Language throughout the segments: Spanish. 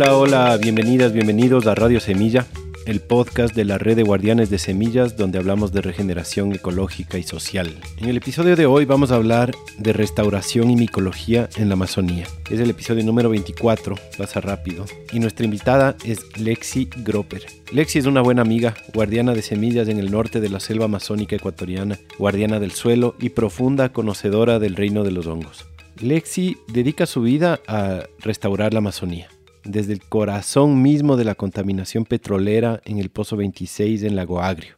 Hola, hola, bienvenidas, bienvenidos a Radio Semilla, el podcast de la red de guardianes de semillas donde hablamos de regeneración ecológica y social. En el episodio de hoy vamos a hablar de restauración y micología en la Amazonía. Es el episodio número 24, pasa rápido, y nuestra invitada es Lexi Gropper. Lexi es una buena amiga, guardiana de semillas en el norte de la selva amazónica ecuatoriana, guardiana del suelo y profunda conocedora del reino de los hongos. Lexi dedica su vida a restaurar la Amazonía desde el corazón mismo de la contaminación petrolera en el Pozo 26 en Lago Agrio.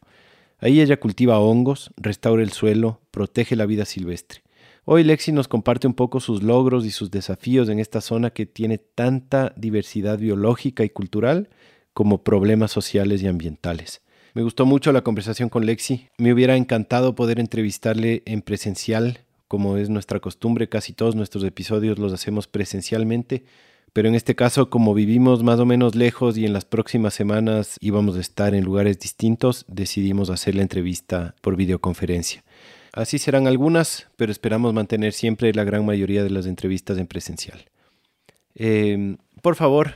Ahí ella cultiva hongos, restaura el suelo, protege la vida silvestre. Hoy Lexi nos comparte un poco sus logros y sus desafíos en esta zona que tiene tanta diversidad biológica y cultural como problemas sociales y ambientales. Me gustó mucho la conversación con Lexi. Me hubiera encantado poder entrevistarle en presencial, como es nuestra costumbre, casi todos nuestros episodios los hacemos presencialmente, pero en este caso, como vivimos más o menos lejos y en las próximas semanas íbamos a estar en lugares distintos, decidimos hacer la entrevista por videoconferencia. Así serán algunas, pero esperamos mantener siempre la gran mayoría de las entrevistas en presencial. Eh, por favor,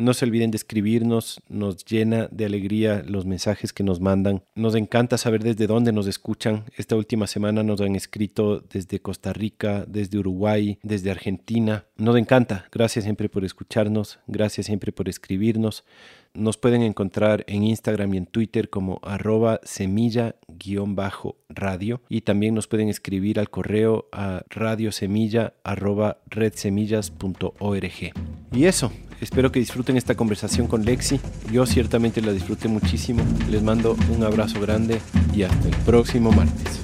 no se olviden de escribirnos, nos llena de alegría los mensajes que nos mandan. Nos encanta saber desde dónde nos escuchan. Esta última semana nos han escrito desde Costa Rica, desde Uruguay, desde Argentina. Nos encanta. Gracias siempre por escucharnos, gracias siempre por escribirnos. Nos pueden encontrar en Instagram y en Twitter como arroba semilla-radio y también nos pueden escribir al correo a radiosemilla arroba redsemillas.org. Y eso, Espero que disfruten esta conversación con Lexi. Yo ciertamente la disfruté muchísimo. Les mando un abrazo grande y hasta el próximo martes.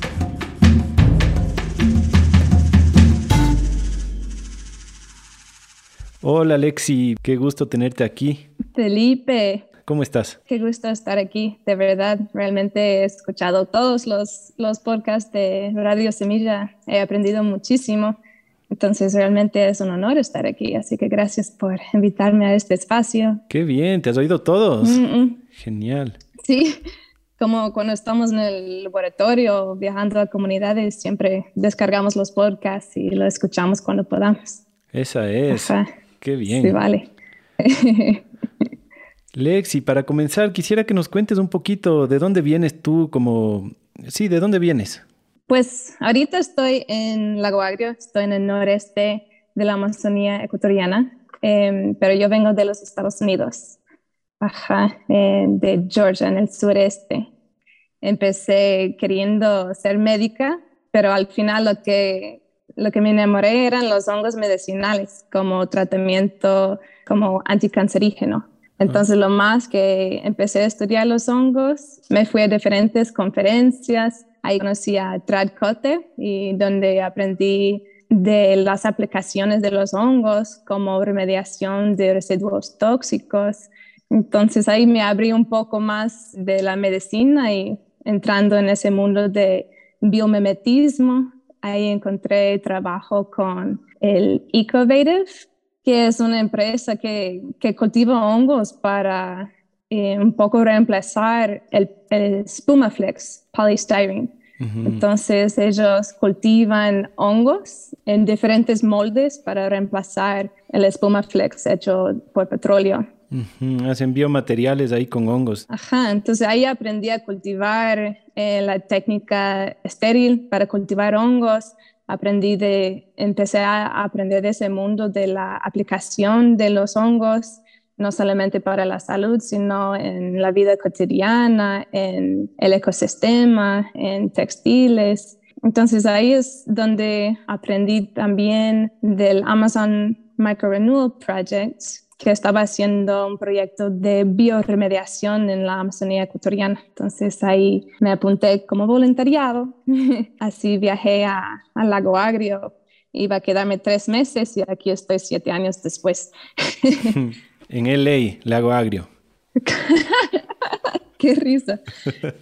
Hola Lexi, qué gusto tenerte aquí. Felipe. ¿Cómo estás? Qué gusto estar aquí, de verdad. Realmente he escuchado todos los, los podcasts de Radio Semilla. He aprendido muchísimo. Entonces, realmente es un honor estar aquí, así que gracias por invitarme a este espacio. Qué bien, ¿te has oído todos? Genial. Sí, como cuando estamos en el laboratorio viajando a comunidades, siempre descargamos los podcasts y los escuchamos cuando podamos. Esa es. Qué bien. Sí, vale. Lexi, para comenzar, quisiera que nos cuentes un poquito de dónde vienes tú, como... Sí, ¿de dónde vienes? Pues ahorita estoy en Lago Agrio, estoy en el noreste de la Amazonía ecuatoriana, em, pero yo vengo de los Estados Unidos, ajá, de Georgia, en el sureste. Empecé queriendo ser médica, pero al final lo que, lo que me enamoré eran los hongos medicinales como tratamiento, como anticancerígeno. Entonces, lo más que empecé a estudiar los hongos, me fui a diferentes conferencias, Ahí conocí a Trad Cote y donde aprendí de las aplicaciones de los hongos como remediación de residuos tóxicos. Entonces ahí me abrí un poco más de la medicina y entrando en ese mundo de biomimetismo, ahí encontré trabajo con el Ecovative, que es una empresa que, que cultiva hongos para eh, un poco reemplazar el, el Spumaflex polystyrene. Entonces ellos cultivan hongos en diferentes moldes para reemplazar el Spumaflex hecho por petróleo. Hacen biomateriales ahí con hongos. Ajá, entonces ahí aprendí a cultivar eh, la técnica estéril para cultivar hongos. Aprendí de, empecé a aprender de ese mundo de la aplicación de los hongos no solamente para la salud, sino en la vida cotidiana, en el ecosistema, en textiles. Entonces ahí es donde aprendí también del Amazon Micro Renewal Project, que estaba haciendo un proyecto de bioremediación en la Amazonía ecuatoriana. Entonces ahí me apunté como voluntariado. Así viajé a, al Lago Agrio. Iba a quedarme tres meses y aquí estoy siete años después. En LA, Lago Agrio. qué risa,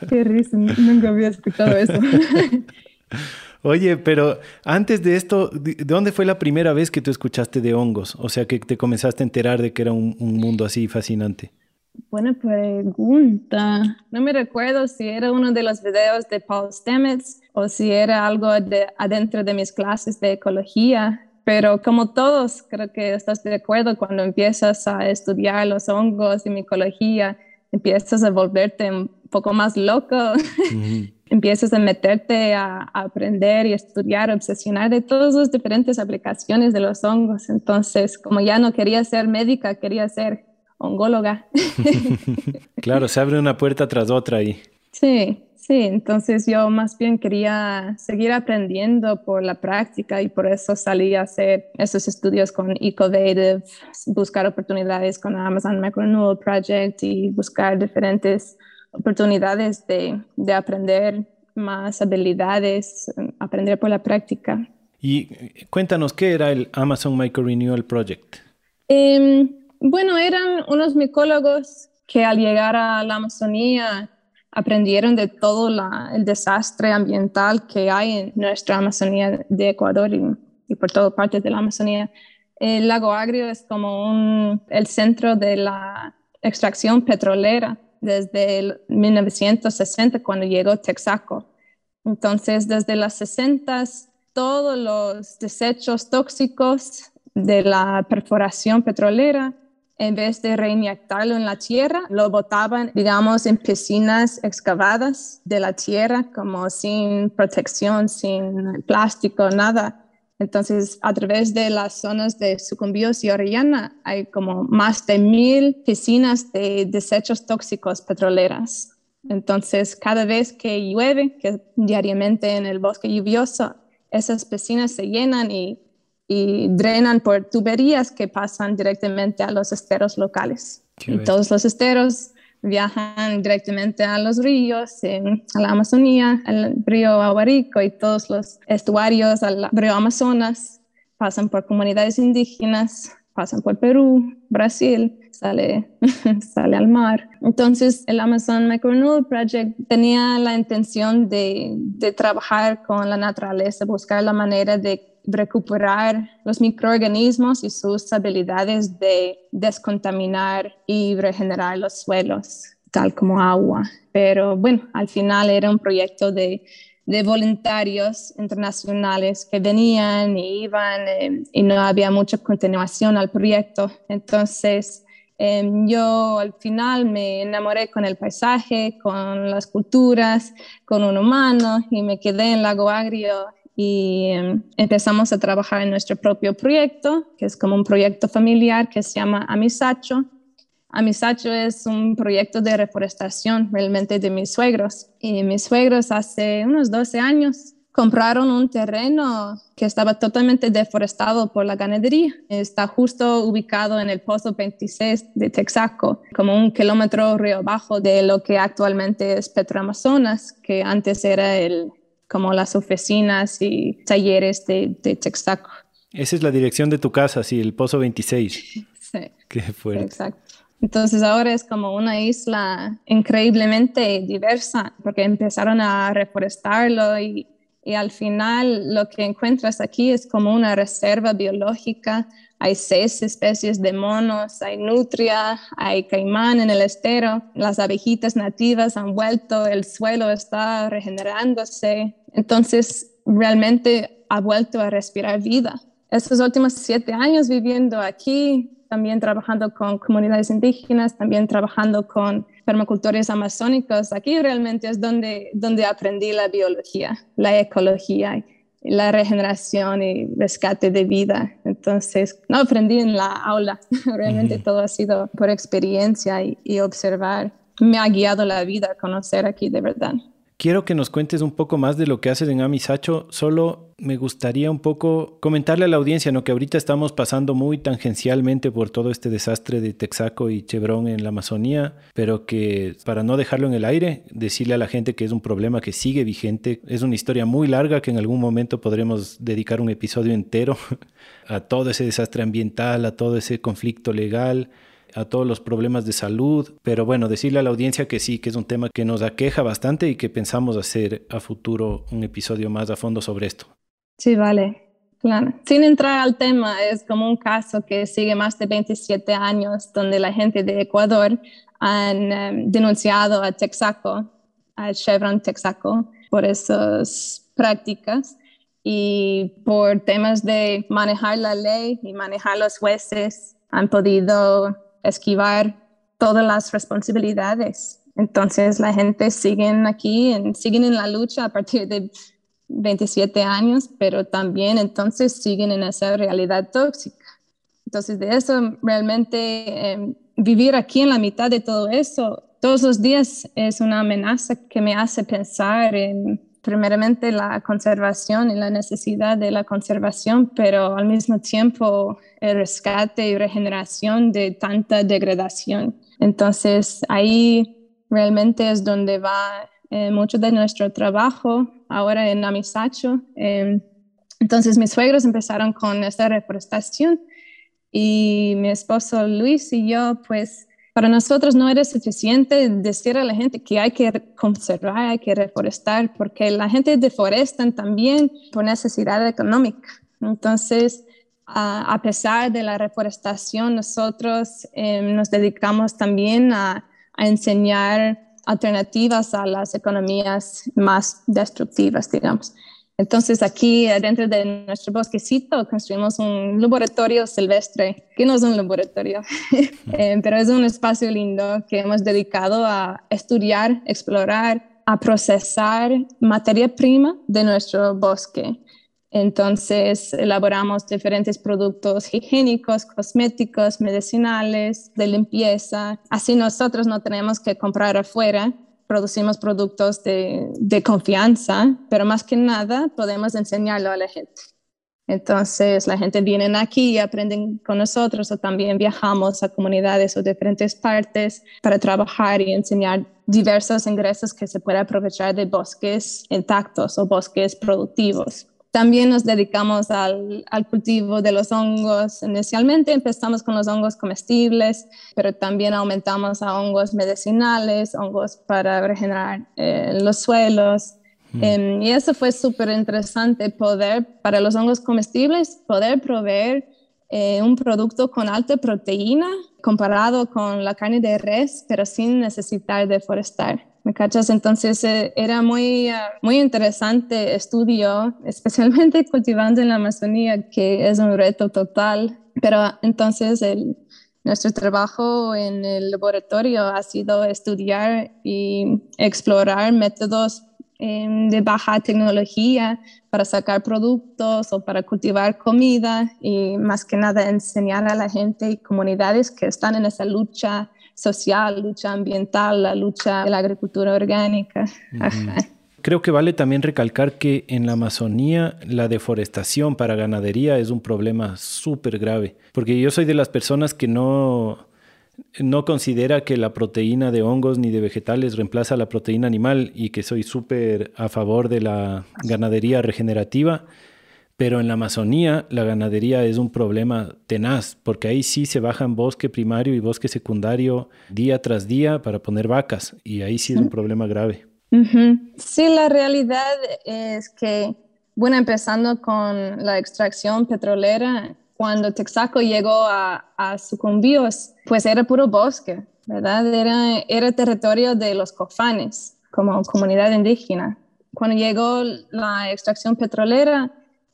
qué risa, nunca había escuchado eso. Oye, pero antes de esto, ¿de dónde fue la primera vez que tú escuchaste de hongos? O sea, que te comenzaste a enterar de que era un, mundo así fascinante. Buena pregunta. No me recuerdo si era uno de los videos de Paul Stamets o si era algo de, adentro de mis clases de ecología pero como todos, creo que estás de acuerdo cuando empiezas a estudiar los hongos y micología, empiezas a volverte un poco más loco, empiezas a meterte a, aprender y estudiar, obsesionar de todas las diferentes aplicaciones de los hongos. Entonces, como ya no quería ser médica, quería ser ongóloga. claro, se abre una puerta tras otra ahí. Sí, Sí, entonces yo más bien quería seguir aprendiendo por la práctica y por eso salí a hacer esos estudios con Ecovative, buscar oportunidades con Amazon Micronewal Project y buscar diferentes oportunidades de, de aprender más habilidades, aprender por la práctica. Y cuéntanos, ¿qué era el Amazon Micro Project? Em, bueno, eran unos micólogos que al llegar a la Amazonía aprendieron de todo el desastre ambiental que hay en nuestra Amazonía de Ecuador y, por todas partes de la Amazonía. El lago Agrio es como el centro de la extracción petrolera desde el 1960 cuando llegó Texaco. Entonces, desde las 60 todos los desechos tóxicos de la perforación petrolera en vez de reinyectarlo en la tierra, lo botaban, digamos, en piscinas excavadas de la tierra, como sin protección, sin plástico, nada. Entonces, a través de las zonas de Sucumbíos y Orellana, hay como más de mil piscinas de desechos tóxicos petroleras. Entonces, cada vez que llueve, que diariamente en el bosque lluvioso, esas piscinas se llenan y y drenan por tuberías que pasan directamente a los esteros locales. y todos los esteros viajan directamente a los ríos, a la Amazonía, al río Aguarico y todos los estuarios al río Amazonas, pasan por comunidades indígenas, pasan por Perú, Brasil, sale, sale al mar. Entonces, el Amazon Micronode Project tenía la intención de, de trabajar con la naturaleza, buscar la manera de recuperar los microorganismos y sus habilidades de descontaminar y regenerar los suelos, tal como agua. Pero bueno, al final era un proyecto de, de voluntarios internacionales que venían y iban eh, y no había mucha continuación al proyecto. Entonces, em, yo al final me enamoré con el paisaje, con las culturas, con un humano y me quedé en Lago Agrio y em, empezamos a trabajar en nuestro propio proyecto, que es como un proyecto familiar que se llama Amisacho. Amisacho es un proyecto de reforestación realmente de mis suegros. Y mis suegros hace unos 12 años compraron un terreno que estaba totalmente deforestado por la ganadería. Está justo ubicado en el Pozo 26 de Texaco, como un kilómetro río abajo de lo que actualmente es Petroamazonas, que antes era el, como las oficinas y talleres de, de Texaco. Esa es la dirección de tu casa, sí, el Pozo 26. Sí. Qué fuerte. Exacto. Entonces ahora es como una isla increíblemente diversa porque empezaron a reforestarlo y, y al final lo que encuentras aquí es como una reserva biológica. Hay seis especies de monos, hay nutria, hay caimán en el estero, las abejitas nativas han vuelto, el suelo está regenerándose, entonces realmente ha vuelto a respirar vida. Estos últimos siete años viviendo aquí, también trabajando con comunidades indígenas, también trabajando con permacultores amazónicos, aquí realmente es donde, donde aprendí la biología, la ecología, la regeneración y rescate de vida. Entonces, no aprendí en la aula, realmente todo ha sido por experiencia y, y observar. Me ha guiado la vida a conocer aquí de verdad. Quiero que nos cuentes un poco más de lo que haces en Amisacho. Solo me gustaría un poco comentarle a la audiencia, ¿no? Que ahorita estamos pasando muy tangencialmente por todo este desastre de Texaco y Chevron en la Amazonía, pero que para no dejarlo en el aire, decirle a la gente que es un problema que sigue vigente. Es una historia muy larga que en algún momento podremos dedicar un episodio entero a todo ese desastre ambiental, a todo ese conflicto legal a todos los problemas de salud, pero bueno, decirle a la audiencia que sí, que es un tema que nos aqueja bastante y que pensamos hacer a futuro un episodio más a fondo sobre esto. Sí, vale. Claro. Sin entrar al tema, es como un caso que sigue más de 27 años, donde la gente de Ecuador han em, denunciado a Texaco, a Chevron Texaco, por esas prácticas. y por temas de manejar la ley y manejar los jueces han podido esquivar todas las responsabilidades. Entonces la gente sigue aquí, siguen en la lucha a partir de 27 años, pero también entonces siguen en esa realidad tóxica. Entonces de eso realmente em, vivir aquí en la mitad de todo eso todos los días es una amenaza que me hace pensar en primeramente la conservación y la necesidad de la conservación, pero al mismo tiempo el rescate y regeneración de tanta degradación. Entonces ahí realmente es donde va eh, mucho de nuestro trabajo ahora en Amisacho. Em, entonces mis suegros empezaron con esta reforestación y mi esposo Luis y yo pues para nosotros no era suficiente decir a la gente que hay que conservar, hay que reforestar, porque la gente deforesta también por necesidad económica. Entonces, a, pesar de la reforestación, nosotros em, nos dedicamos también a, a enseñar alternativas a las economías más destructivas, digamos. Entonces aquí dentro de nuestro bosquecito construimos un laboratorio silvestre, que no es un laboratorio, eh, pero es un espacio lindo que hemos dedicado a estudiar, explorar, a procesar materia prima de nuestro bosque. Entonces elaboramos diferentes productos higiénicos, cosméticos, medicinales, de limpieza. Así nosotros no tenemos que comprar afuera, producimos productos de, confianza, pero más que nada podemos enseñarlo a la gente. Entonces la gente viene aquí y aprenden con nosotros o también viajamos a comunidades o diferentes partes para trabajar y enseñar diversos ingresos que se puede aprovechar de bosques intactos o bosques productivos. También nos dedicamos al, cultivo de los hongos. Inicialmente empezamos con los hongos comestibles, pero también aumentamos a hongos medicinales, hongos para regenerar eh, los suelos. Mm. Em, y eso fue súper interesante poder, para los hongos comestibles, poder proveer eh, un producto con alta proteína comparado con la carne de res, pero sin necesitar deforestar. ¿Me cachas? Entonces eh, era muy, ah, muy interesante estudio, especialmente cultivando en la Amazonía, que es un reto total. Pero entonces el, nuestro trabajo en el laboratorio ha sido estudiar y explorar métodos em, de baja tecnología para sacar productos o para cultivar comida y más que nada enseñar a la gente y comunidades que están en esa lucha social, lucha ambiental, la lucha de la agricultura orgánica. Creo que vale también recalcar que en la Amazonía la deforestación para ganadería es un problema súper grave, porque yo soy de las personas que no, no considera que la proteína de hongos ni de vegetales reemplaza la proteína animal y que soy súper a favor de la ganadería regenerativa. Pero en la Amazonía la ganadería es un problema tenaz, porque ahí sí se bajan bosque primario y bosque secundario día tras día para poner vacas, y ahí sí es un problema grave. Sí, la realidad es que, bueno, empezando con la extracción petrolera, cuando Texaco llegó a, a sucumbíos, pues era puro bosque, ¿verdad? Era, territorio de los cofanes como comunidad indígena. Cuando llegó la extracción petrolera,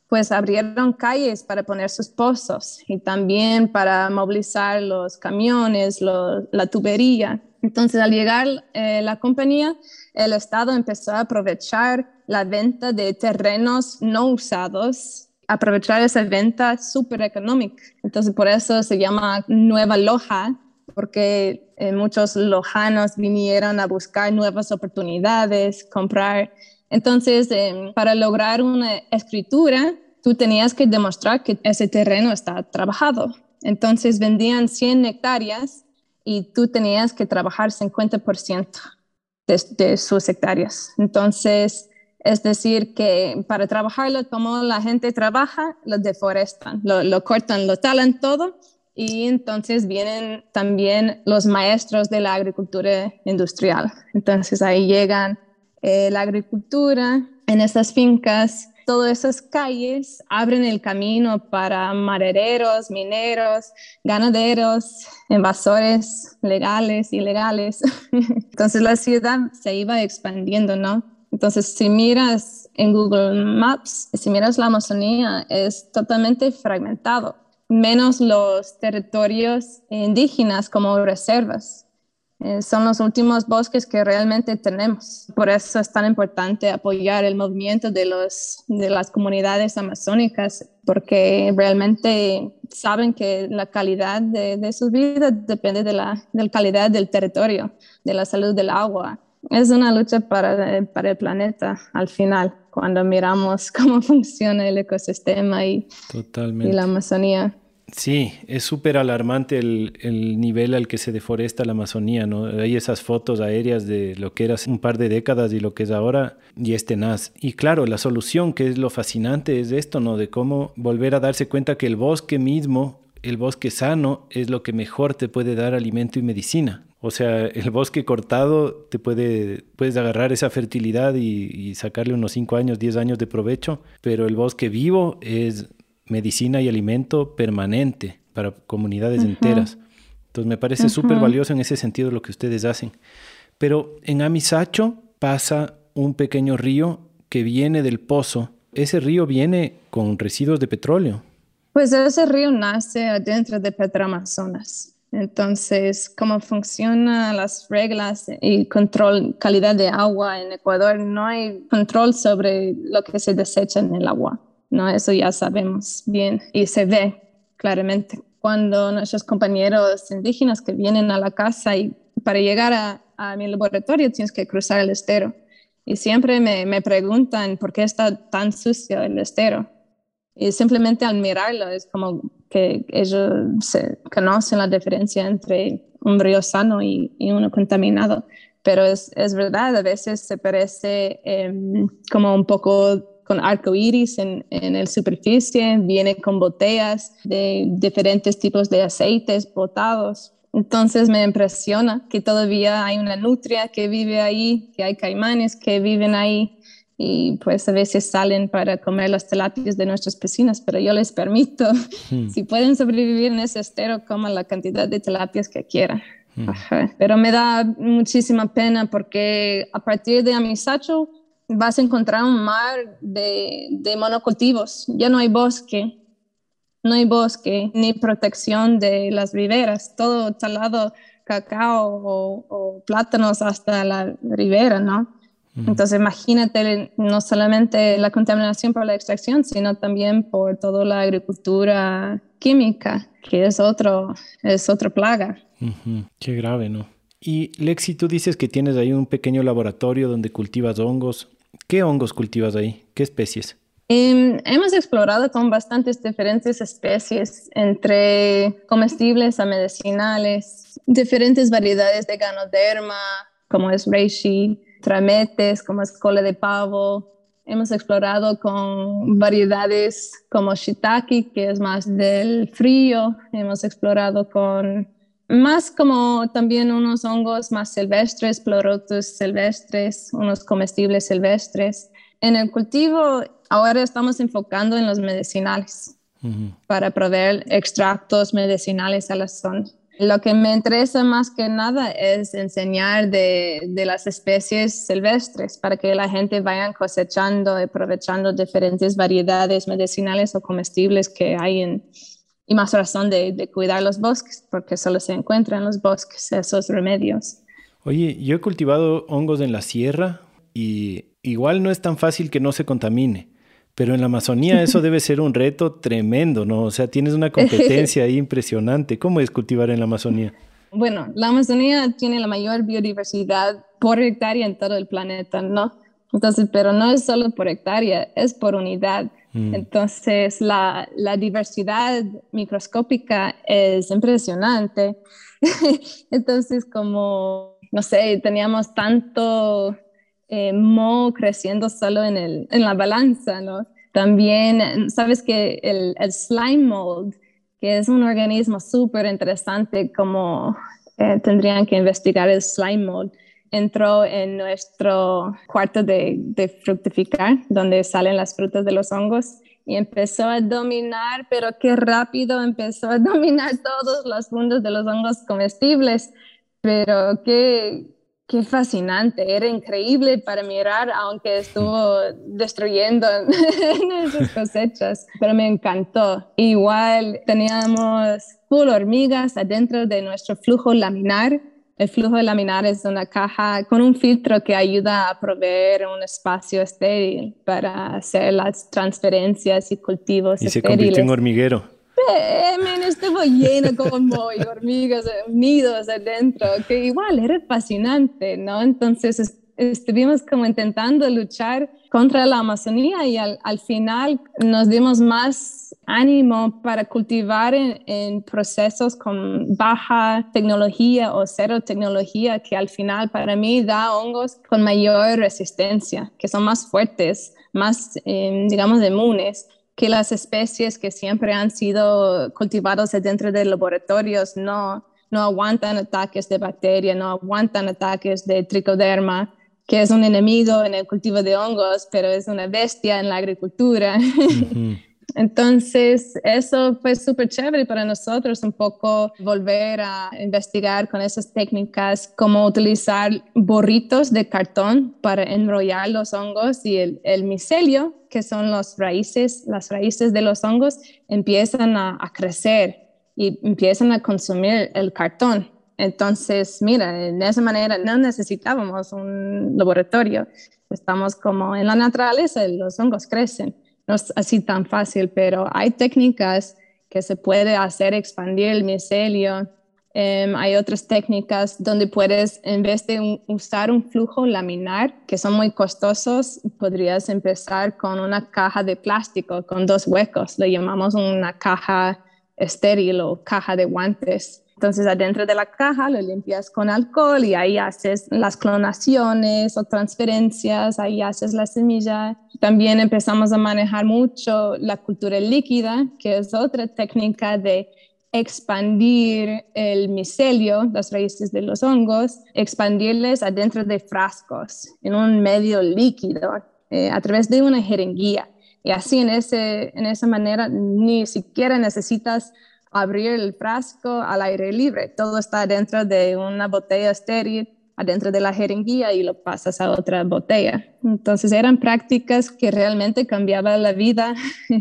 pues abrieron calles para poner sus pozos y también para movilizar los camiones, la tubería. Entonces, al llegar eh, la compañía, el Estado empezó a aprovechar la venta de terrenos no usados, aprovechar esa venta súper económica. Entonces, por eso se llama Nueva Loja, porque eh, muchos lojanos vinieron a buscar nuevas oportunidades, comprar entonces, em, para lograr una escritura, tú tenías que demostrar que ese terreno está trabajado. Entonces, vendían 100 hectáreas y tú tenías que trabajar 50% de, sus hectáreas. Entonces, es decir, que para trabajarlo como la gente trabaja, lo deforestan, lo, cortan, lo talan todo y entonces vienen también los maestros de la agricultura industrial. Entonces ahí llegan eh, la agricultura en esas fincas. Todas esas calles abren el camino para madereros, mineros, ganaderos, invasores legales, ilegales. Entonces la ciudad se iba expandiendo, ¿no? Entonces, si miras en Google Maps, si miras la Amazonía, es totalmente fragmentado, menos los territorios indígenas como reservas. Eh, son los últimos bosques que realmente tenemos. Por eso es tan importante apoyar el movimiento de, los, de las comunidades amazónicas, porque realmente saben que la calidad de, de su vida depende de la, de la calidad del territorio, de la salud del agua. Es una lucha para, para el planeta al final, cuando miramos cómo funciona el ecosistema y, y la Amazonía. Sí, es súper alarmante el, el, nivel al que se deforesta la Amazonía, ¿no? Hay esas fotos aéreas de lo que era hace un par de décadas y lo que es ahora, y es tenaz. Y claro, la solución, que es lo fascinante, es esto, ¿no? De cómo volver a darse cuenta que el bosque mismo, el bosque sano, es lo que mejor te puede dar alimento y medicina. O sea, el bosque cortado te puede, puedes agarrar esa fertilidad y, y sacarle unos 5 años, 10 años de provecho, pero el bosque vivo es medicina y alimento permanente para comunidades enteras. Entonces me parece súper valioso en ese sentido lo que ustedes hacen. Pero en Amisacho pasa un pequeño río que viene del pozo. Ese río viene con residuos de petróleo. Pues ese río nace adentro de Petroamazonas. Entonces, cómo funcionan las reglas y control calidad de agua en Ecuador, no hay control sobre lo que se desecha en el agua. ¿no? Eso ya sabemos bien y se ve claramente cuando nuestros compañeros indígenas que vienen a la casa y para llegar a, mi laboratorio tienes que cruzar el estero. Y siempre me, me, preguntan por qué está tan sucio el estero. Y simplemente al mirarlo es como que ellos se conocen la diferencia entre un río sano y, uno contaminado. Pero es, es, verdad, a veces se parece em, como un poco con arco iris en, en la superficie, viene con botellas de diferentes tipos de aceites botados. Entonces me impresiona que todavía hay una nutria que vive ahí, que hay caimanes que viven ahí y pues a veces salen para comer las telapias de nuestras vecinas, pero yo les permito, hmm. si pueden sobrevivir en ese estero, coman la cantidad de telapias que quieran. Hmm. Pero me da muchísima pena porque a partir de Amisacho vas a encontrar un mar de, de monocultivos. Ya no hay bosque, no hay bosque ni protección de las riberas, todo talado cacao o, plátanos hasta la ribera, ¿no? Entonces imagínate no solamente la contaminación por la extracción, sino también por toda la agricultura química, que es otro, es otra plaga. Qué grave, ¿no? Y Lexi, tú dices que tienes ahí un pequeño laboratorio donde cultivas hongos. ¿Qué hongos cultivas ahí? ¿Qué especies? Em, hemos explorado con bastantes diferentes especies, entre comestibles a medicinales, diferentes variedades de ganoderma, como es reishi, trametes, como es cola de pavo. Hemos explorado con variedades como shiitake, que es más del frío. Hemos explorado con más como también unos hongos más silvestres, pleurotus silvestres, unos comestibles silvestres. En el cultivo ahora estamos enfocando en los medicinales para proveer extractos medicinales a la zona. Lo que me interesa más que nada es enseñar de, de, las especies silvestres para que la gente vaya cosechando y aprovechando diferentes variedades medicinales o comestibles que hay en, y más razón de, cuidar los bosques, porque solo se encuentran en los bosques esos remedios. Oye, yo he cultivado hongos en la sierra y igual no es tan fácil que no se contamine, pero en la Amazonía eso debe ser un reto tremendo, ¿no? O sea, tienes una competencia ahí impresionante. ¿Cómo es cultivar en la Amazonía? Bueno, la Amazonía tiene la mayor biodiversidad por hectárea en todo el planeta, ¿no? Entonces, pero no es solo por hectárea, es por unidad. Mm. Entonces, la, la, diversidad microscópica es impresionante. Entonces, como, no sé, teníamos tanto eh, mo creciendo solo en, el, en la balanza, ¿no? También, sabes que el, el slime mold, que es un organismo súper interesante, como eh, tendrían que investigar el slime mold entró en nuestro cuarto de, fructificar, donde salen las frutas de los hongos, y empezó a dominar, pero qué rápido empezó a dominar todos los mundos de los hongos comestibles, pero qué, Qué fascinante, era increíble para mirar, aunque estuvo destruyendo esas cosechas, pero me encantó. Igual teníamos full hormigas adentro de nuestro flujo laminar. El flujo laminar es una caja con un filtro que ayuda a proveer un espacio estéril para hacer las transferencias y cultivos. Y se convirtió en hormiguero me estuvo lleno como hormigas unidos adentro, que igual era fascinante, ¿no? Entonces estuvimos como intentando luchar contra la Amazonía y al, al final nos dimos más ánimo para cultivar en, en, procesos con baja tecnología o cero tecnología, que al final para mí da hongos con mayor resistencia, que son más fuertes, más, eh, digamos, inmunes que las especies que siempre han sido cultivadas dentro de laboratorios no, no aguantan ataques de bacteria, no aguantan ataques de tricoderma, que es un enemigo en el cultivo de hongos, pero es una bestia en la agricultura. Entonces, eso fue súper chévere para nosotros, un poco volver a investigar con esas técnicas, cómo utilizar borritos de cartón para enrollar los hongos y el, el micelio, que son las raíces, las raíces de los hongos, empiezan a, a crecer y empiezan a consumir el cartón. Entonces, mira, de esa manera no necesitábamos un laboratorio. Estamos como en la naturaleza, los hongos crecen no es así tan fácil, pero hay técnicas que se puede hacer expandir el micelio. Em, hay otras técnicas donde puedes, en vez de usar un flujo laminar, que son muy costosos, podrías empezar con una caja de plástico con dos huecos. Lo llamamos una caja estéril o caja de guantes. Entonces, adentro de la caja lo limpias con alcohol y ahí haces las clonaciones o transferencias, ahí haces la semilla. También empezamos a manejar mucho la cultura líquida, que es otra técnica de expandir el micelio, las raíces de los hongos, expandirles adentro de frascos, en un medio líquido, eh, a través de una jeringuilla. Y así en, ese, en esa manera ni siquiera necesitas abrir el frasco al aire libre. Todo está dentro de una botella estéril, adentro de la jeringuilla y lo pasas a otra botella. Entonces eran prácticas que realmente cambiaban la vida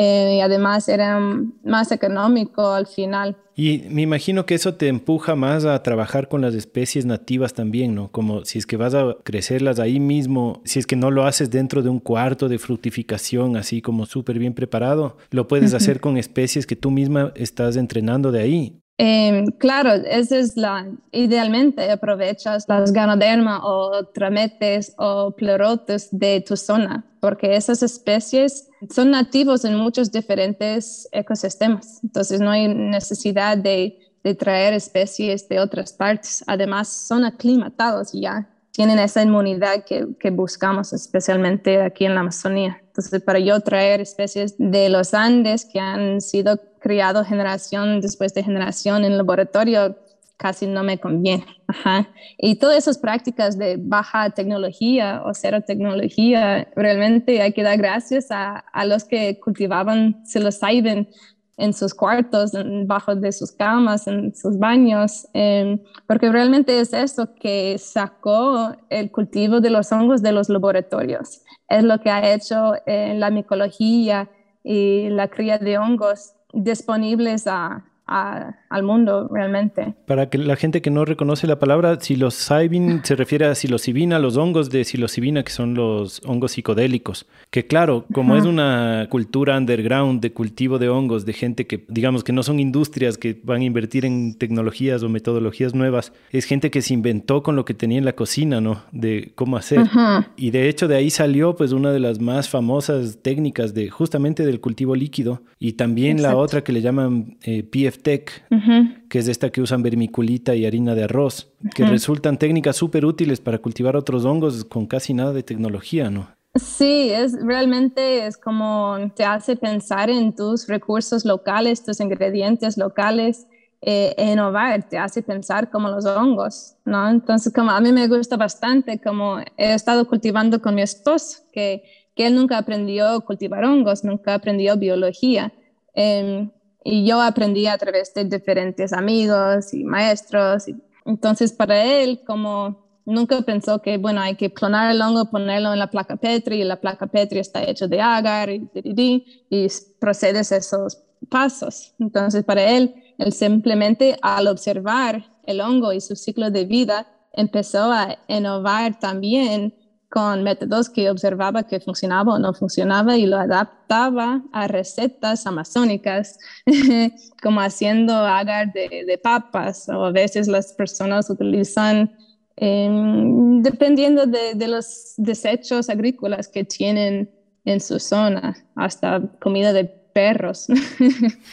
Eh, y además era más económico al final. Y me imagino que eso te empuja más a trabajar con las especies nativas también, ¿no? Como si es que vas a crecerlas ahí mismo, si es que no lo haces dentro de un cuarto de fructificación así como súper bien preparado, lo puedes hacer con especies que tú misma estás entrenando de ahí. Em, claro, esa es la, idealmente aprovechas las ganoderma o trametes o pleurotus de tu zona, porque esas especies son nativos en muchos diferentes ecosistemas, entonces no hay necesidad de, de traer especies de otras partes, además son aclimatados ya, tienen esa inmunidad que, que buscamos especialmente aquí en la Amazonía. Entonces, para yo traer especies de los Andes que han sido criado generación después de generación en laboratorio casi no me conviene. Y todas esas prácticas de baja tecnología o cero tecnología, realmente hay que dar gracias a, a los que cultivaban psilocybin en sus cuartos, bajo de sus camas, en sus baños, em, porque realmente es eso que sacó el cultivo de los hongos de los laboratorios. Es lo que ha hecho en la micología y la cría de hongos disponibles a, al mundo realmente. Para que la gente que no reconoce la palabra, psilocybin se refiere a psilocibina, los hongos de psilocibina, que son los hongos psicodélicos. Que claro, como es una cultura underground de cultivo de hongos, de gente que, digamos, que no son industrias que van a invertir en tecnologías o metodologías nuevas, es gente que se inventó con lo que tenía en la cocina, ¿no? De cómo hacer. Y de hecho de ahí salió pues una de las más famosas técnicas de justamente del cultivo líquido y también la otra que le llaman eh, PFTech, que es esta que usan vermiculita y harina de arroz, que resultan técnicas súper útiles para cultivar otros hongos con casi nada de tecnología, ¿no? Sí, es realmente es como te hace pensar en tus recursos locales, tus ingredientes locales, eh, innovar, te hace pensar como los hongos, ¿no? Entonces, como a mí me gusta bastante, como he estado cultivando con mi esposo, que, que él nunca aprendió a cultivar hongos, nunca aprendió biología. Em, y yo aprendí a través de diferentes amigos y maestros. entonces, para él, como Nunca pensó que, bueno, hay que clonar el hongo, ponerlo en la placa Petri y la placa Petri está hecha de agar y, y, y procedes esos pasos. Entonces, para él, él simplemente al observar el hongo y su ciclo de vida, empezó a innovar también con métodos que observaba que funcionaba o no funcionaba y lo adaptaba a recetas amazónicas, como haciendo agar de, papas, o a veces las personas utilizan, em, dependiendo de, de, los desechos agrícolas que tienen en su zona, hasta comida de perros.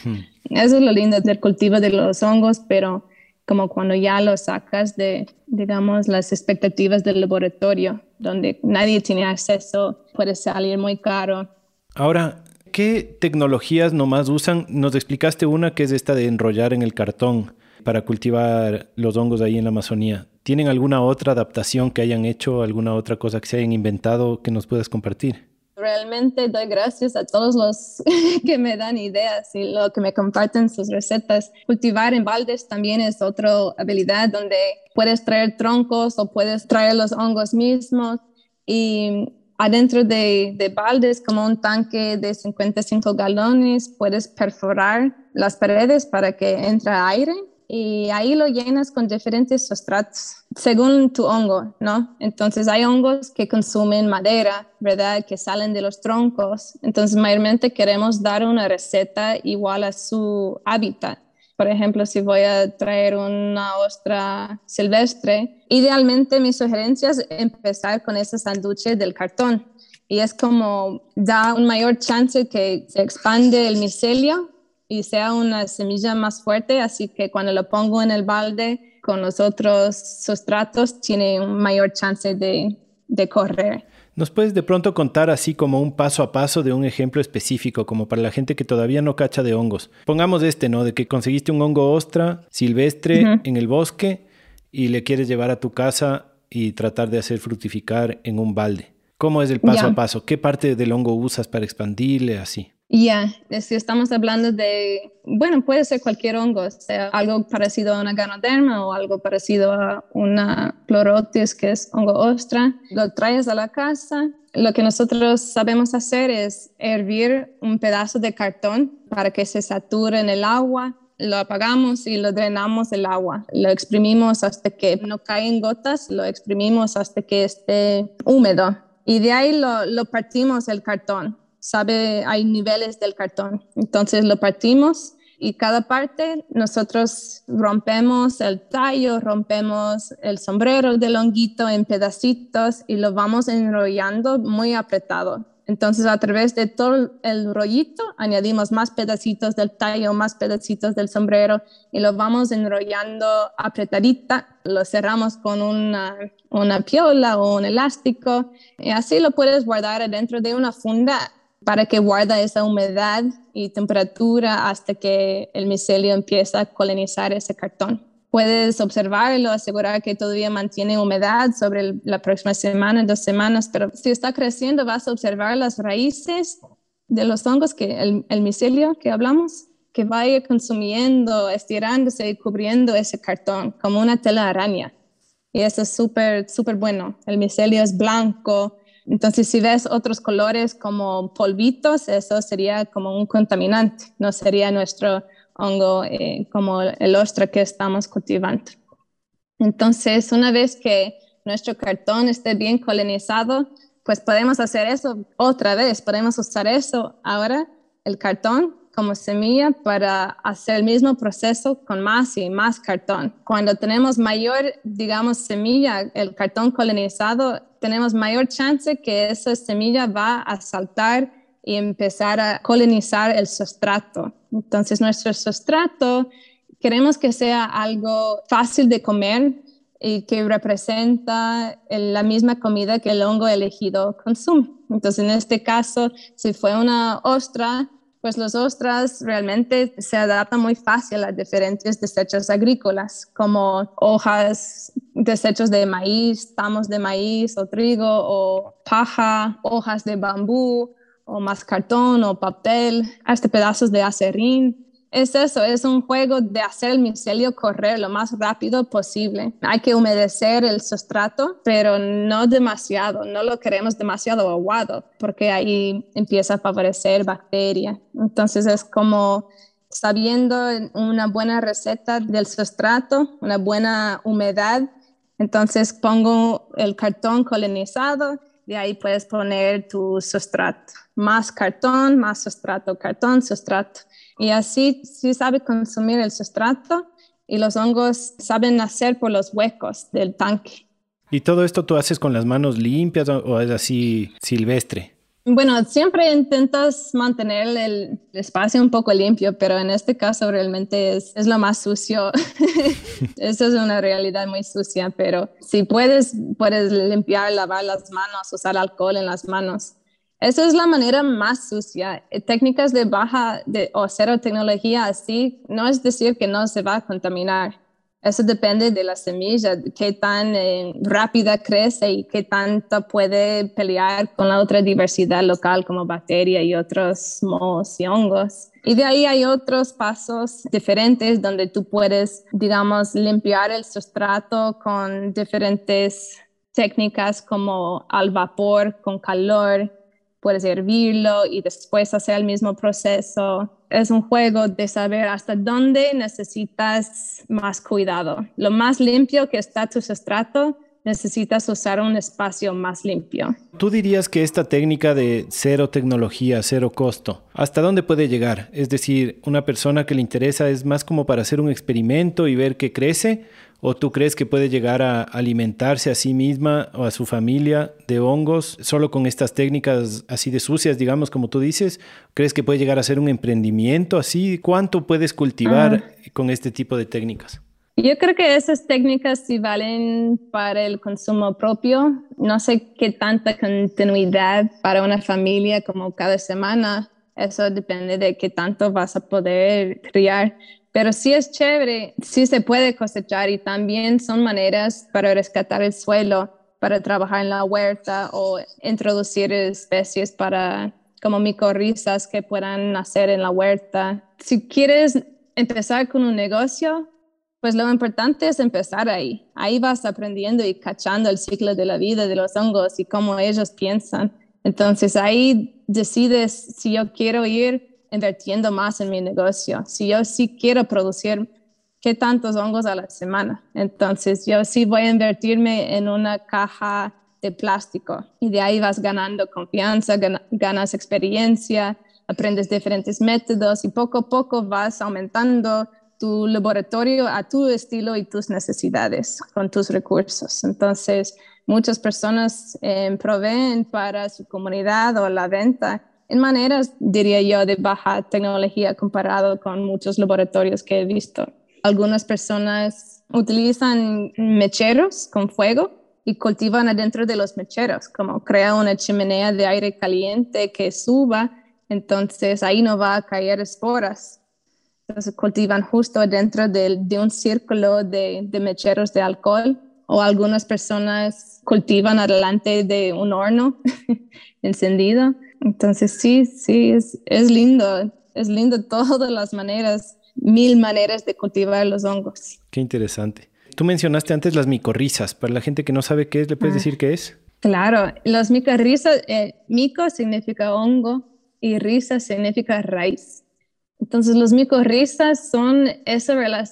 Hmm. Eso es lo lindo del cultivo de los hongos, pero como cuando ya lo sacas de, digamos, las expectativas del laboratorio, donde nadie tiene acceso, puede salir muy caro. Ahora, ¿qué tecnologías nomás usan? Nos explicaste una que es esta de enrollar en el cartón para cultivar los hongos ahí en la Amazonía. ¿Tienen alguna otra adaptación que hayan hecho, alguna otra cosa que se hayan inventado que nos puedas compartir? Realmente doy gracias a todos los que me dan ideas y lo que me comparten sus recetas. Cultivar en baldes también es otra habilidad donde puedes traer troncos o puedes traer los hongos mismos y adentro de, de baldes como un tanque de 55 galones puedes perforar las paredes para que entre aire y ahí lo llenas con diferentes sustratos según tu hongo, ¿no? Entonces hay hongos que consumen madera, ¿verdad? Que salen de los troncos. Entonces mayormente queremos dar una receta igual a su hábitat. Por ejemplo, si voy a traer una ostra silvestre, idealmente mi sugerencia es empezar con ese sanduche del cartón. Y es como da un mayor chance que se expande el micelio y sea una semilla más fuerte, así que cuando lo pongo en el balde con los otros sustratos tiene un mayor chance de, de correr. ¿Nos puedes de pronto contar así como un paso a paso de un ejemplo específico, como para la gente que todavía no cacha de hongos? Pongamos este, ¿no? De que conseguiste un hongo ostra silvestre en el bosque y le quieres llevar a tu casa y tratar de hacer fructificar en un balde. ¿Cómo es el paso a paso? ¿Qué parte del hongo usas para expandirle así? Ya, si estamos hablando de, bueno, puede ser cualquier hongo, sea algo parecido a una ganoderma o algo parecido a una pleurotis, que es hongo ostra, lo traes a la casa. Lo que nosotros sabemos hacer es hervir un pedazo de cartón para que se sature en el agua. Lo apagamos y lo drenamos el agua. Lo exprimimos hasta que no caen gotas, lo exprimimos hasta que esté húmedo. Y de ahí lo, lo partimos el cartón sabe, hay niveles del cartón. Entonces lo partimos y cada parte nosotros rompemos el tallo, rompemos el sombrero del honguito en pedacitos y lo vamos enrollando muy apretado. Entonces a través de todo el rollito añadimos más pedacitos del tallo, más pedacitos del sombrero y lo vamos enrollando apretadita. Lo cerramos con una, una piola o un elástico y así lo puedes guardar dentro de una funda para que guarda esa humedad y temperatura hasta que el micelio empieza a colonizar ese cartón. Puedes observarlo, asegurar que todavía mantiene humedad sobre la próxima semana, dos semanas, pero si está creciendo vas a observar las raíces de los hongos, que el, el micelio que hablamos, que vaya consumiendo, estirándose y cubriendo ese cartón como una tela araña. Y eso es súper, súper bueno. El micelio es blanco, entonces, si ves otros colores como polvitos, eso sería como un contaminante, no sería nuestro hongo eh, como el ostra que estamos cultivando. Entonces, una vez que nuestro cartón esté bien colonizado, pues podemos hacer eso otra vez, podemos usar eso ahora, el cartón como semilla para hacer el mismo proceso con más y más cartón. Cuando tenemos mayor, digamos, semilla, el cartón colonizado, tenemos mayor chance que esa semilla va a saltar y empezar a colonizar el sustrato. Entonces, nuestro sustrato queremos que sea algo fácil de comer y que representa la misma comida que el hongo elegido consume. Entonces, en este caso, si fue una ostra, pues los ostras realmente se adaptan muy fácil a diferentes desechos agrícolas, como hojas, desechos de maíz, tamos de maíz o trigo o paja, hojas de bambú o más cartón o papel, hasta pedazos de acerrín. Es eso, es un juego de hacer el micelio correr lo más rápido posible. Hay que humedecer el sustrato, pero no demasiado, no lo queremos demasiado aguado, porque ahí empieza a favorecer bacterias. Entonces es como sabiendo una buena receta del sustrato, una buena humedad. Entonces pongo el cartón colinizado, de ahí puedes poner tu sustrato. Más cartón, más sustrato, cartón, sustrato. Y así sí sabe consumir el sustrato y los hongos saben nacer por los huecos del tanque. ¿Y todo esto tú haces con las manos limpias o es así silvestre? Bueno, siempre intentas mantener el espacio un poco limpio, pero en este caso realmente es, es lo más sucio. Eso es una realidad muy sucia, pero si puedes, puedes limpiar, lavar las manos, usar alcohol en las manos. Esa es la manera más sucia. Eh, técnicas de baja de, o cero tecnología así, no es decir que no se va a contaminar. Eso depende de la semilla, qué tan eh, rápida crece y qué tanto puede pelear con la otra diversidad local como bacteria y otros mohos y hongos. Y de ahí hay otros pasos diferentes donde tú puedes, digamos, limpiar el sustrato con diferentes técnicas como al vapor, con calor, puedes hervirlo y después hacer el mismo proceso. Es un juego de saber hasta dónde necesitas más cuidado. Lo más limpio que está tu sustrato, necesitas usar un espacio más limpio. ¿Tú dirías que esta técnica de cero tecnología, cero costo, hasta dónde puede llegar? Es decir, una persona que le interesa es más como para hacer un experimento y ver qué crece, ¿O tú crees que puede llegar a alimentarse a sí misma o a su familia de hongos solo con estas técnicas así de sucias, digamos, como tú dices? ¿Crees que puede llegar a ser un emprendimiento así? ¿Cuánto puedes cultivar con este tipo de técnicas? Yo creo que esas técnicas sí valen para el consumo propio. No sé qué tanta continuidad para una familia como cada semana. Eso depende de qué tanto vas a poder criar. Pero sí es chévere, sí se puede cosechar y también son maneras para rescatar el suelo, para trabajar en la huerta o introducir especies para como micorrizas que puedan nacer en la huerta. Si quieres empezar con un negocio, pues lo importante es empezar ahí. Ahí vas aprendiendo y cachando el ciclo de la vida de los hongos y cómo ellos piensan. Entonces ahí decides si yo quiero ir invirtiendo más en mi negocio. Si yo sí quiero producir, ¿qué tantos hongos a la semana? Entonces, yo sí voy a invertirme en una caja de plástico y de ahí vas ganando confianza, ganas experiencia, aprendes diferentes métodos y poco a poco vas aumentando tu laboratorio a tu estilo y tus necesidades con tus recursos. Entonces, muchas personas eh, proveen para su comunidad o la venta en maneras, diría yo, de baja tecnología comparado con muchos laboratorios que he visto. Algunas personas utilizan mecheros con fuego y cultivan adentro de los mecheros, como crea una chimenea de aire caliente que suba, entonces ahí no va a caer esporas. Entonces cultivan justo adentro de, un círculo de, de mecheros de alcohol o algunas personas cultivan adelante de un horno encendido entonces sí, sí, es, es lindo, es lindo todas las maneras, mil maneras de cultivar los hongos. Qué interesante. Tú mencionaste antes las micorrizas. Para la gente que no sabe qué es, ¿le puedes ah. decir qué es? Claro, las micorrizas, eh, mico significa hongo y risa significa raíz. Entonces, los micorrizas son,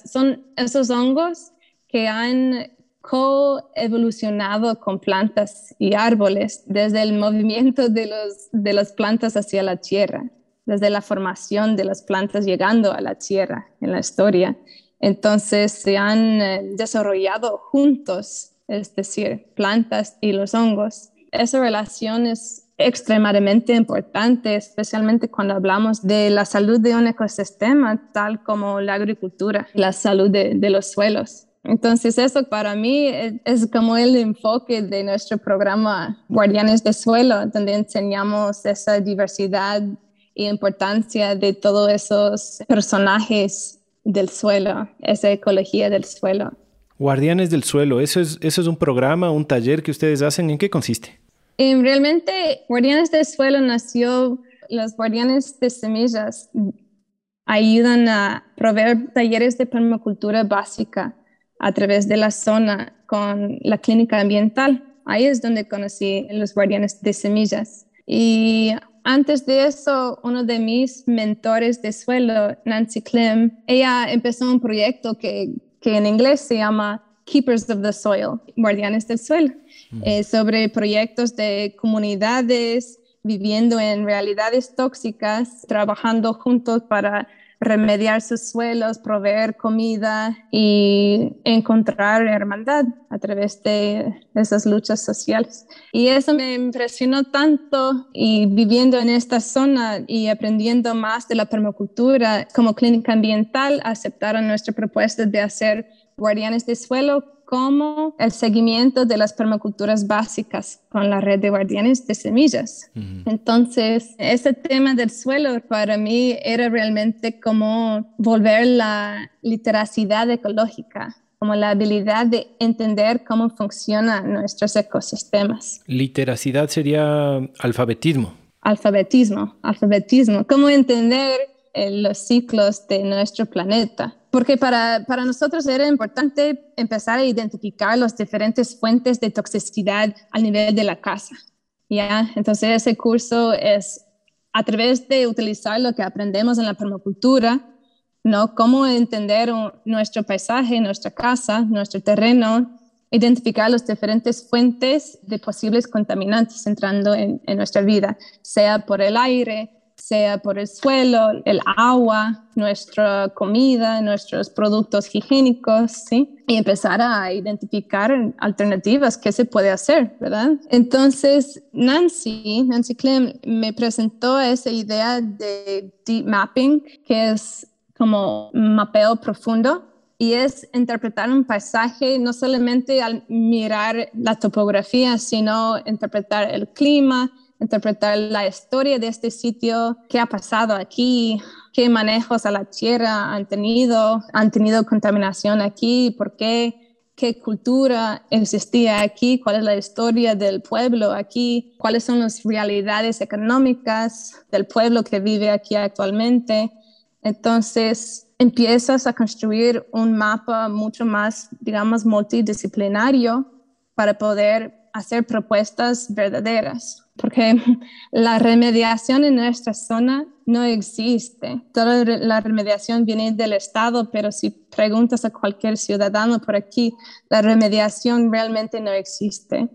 son esos hongos que han coevolucionado con plantas y árboles desde el movimiento de, los, de las plantas hacia la tierra, desde la formación de las plantas llegando a la tierra en la historia. Entonces se han eh, desarrollado juntos, es decir, plantas y los hongos. Esa relación es extremadamente importante, especialmente cuando hablamos de la salud de un ecosistema, tal como la agricultura, la salud de, de los suelos. Entonces eso para mí es, como el enfoque de nuestro programa Guardianes del Suelo, donde enseñamos esa diversidad y importancia de todos esos personajes del suelo, esa ecología del suelo. Guardianes del Suelo, ¿eso es, eso es un programa, un taller que ustedes hacen? ¿En qué consiste? Eh, realmente Guardianes del Suelo nació, los Guardianes de Semillas ayudan a proveer talleres de permacultura básica a través de la zona con la clínica ambiental. Ahí es donde conocí los guardianes de semillas. Y antes de eso, uno de mis mentores de suelo, Nancy Clem, ella empezó un proyecto que, que en inglés se llama Keepers of the Soil, guardianes del suelo, eh, sobre proyectos de comunidades viviendo en realidades tóxicas, trabajando juntos para remediar sus suelos, proveer comida y encontrar hermandad a través de esas luchas sociales. Y eso me impresionó tanto y viviendo en esta zona y aprendiendo más de la permacultura como clínica ambiental, aceptaron nuestra propuesta de hacer guardianes de suelo como el seguimiento de las permaculturas básicas con la red de guardianes de semillas. Entonces, ese tema del suelo para mí era realmente como volver la literacidad ecológica, como la habilidad de entender cómo funcionan nuestros ecosistemas. Literacidad sería alfabetismo. Alfabetismo, alfabetismo, cómo entender eh, los ciclos de nuestro planeta porque para, para, nosotros era importante empezar a identificar las diferentes fuentes de toxicidad al nivel de la casa. ¿ya? Entonces ese curso es a través de utilizar lo que aprendemos en la permacultura, ¿no? Cómo entender nuestro paisaje, nuestra casa, nuestro terreno, identificar las diferentes fuentes de posibles contaminantes entrando en, en nuestra vida, sea por el aire, sea por el suelo, el agua, nuestra comida, nuestros productos higiénicos, ¿sí? Y empezar a identificar alternativas, qué se puede hacer, ¿verdad? Entonces, Nancy, Nancy Clem, me presentó esa idea de deep mapping, que es como mapeo profundo, y es interpretar un paisaje no solamente al mirar la topografía, sino interpretar el clima, interpretar la historia de este sitio, qué ha pasado aquí, qué manejos a la tierra han tenido, han tenido contaminación aquí, por qué, qué cultura existía aquí, cuál es la historia del pueblo aquí, cuáles son las realidades económicas del pueblo que vive aquí actualmente. Entonces, empiezas a construir un mapa mucho más, digamos, multidisciplinario para poder hacer propuestas verdaderas porque la remediación en nuestra zona no existe. Toda la remediación viene del Estado, pero si preguntas a cualquier ciudadano por aquí, la remediación realmente no existe,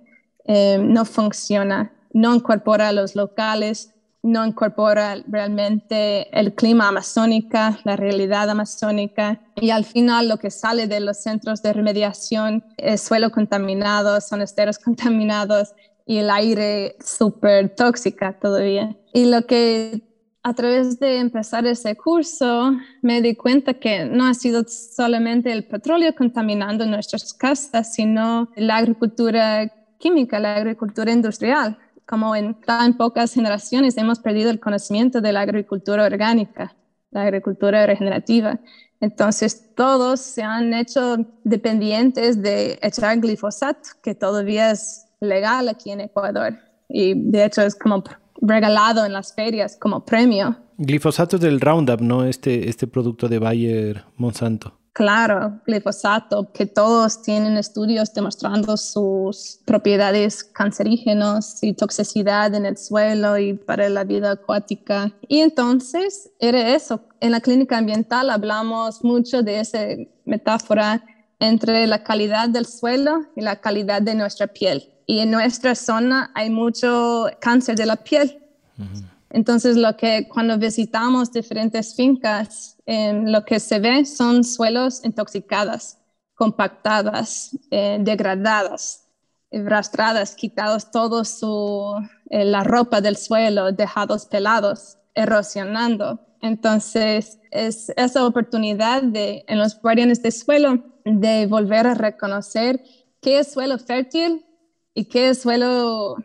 eh, no funciona, no incorpora a los locales, no incorpora realmente el clima amazónico, la realidad amazónica y al final lo que sale de los centros de remediación es suelo contaminado, son esteros contaminados y el aire súper tóxica todavía. Y lo que a través de empezar ese curso me di cuenta que no ha sido solamente el petróleo contaminando nuestras casas, sino la agricultura química, la agricultura industrial. Como en tan pocas generaciones hemos perdido el conocimiento de la agricultura orgánica, la agricultura regenerativa. Entonces, todos se han hecho dependientes de echar glifosato, que todavía es legal aquí en Ecuador y de hecho es como regalado en las ferias como premio. Glifosato del Roundup, ¿no? Este, este producto de Bayer Monsanto. Claro, glifosato, que todos tienen estudios demostrando sus propiedades cancerígenas y toxicidad en el suelo y para la vida acuática. Y entonces era eso. En la clínica ambiental hablamos mucho de esa metáfora entre la calidad del suelo y la calidad de nuestra piel y en nuestra zona hay mucho cáncer de la piel. Entonces, lo que cuando visitamos diferentes fincas, lo que se ve son suelos intoxicados, compactadas, eh, degradadas, rastradas, quitados todo su, eh, la ropa del suelo, dejados pelados, erosionando. Entonces, es esa oportunidad de, en los guardianes de suelo de volver a reconocer qué es suelo fértil y qué suelo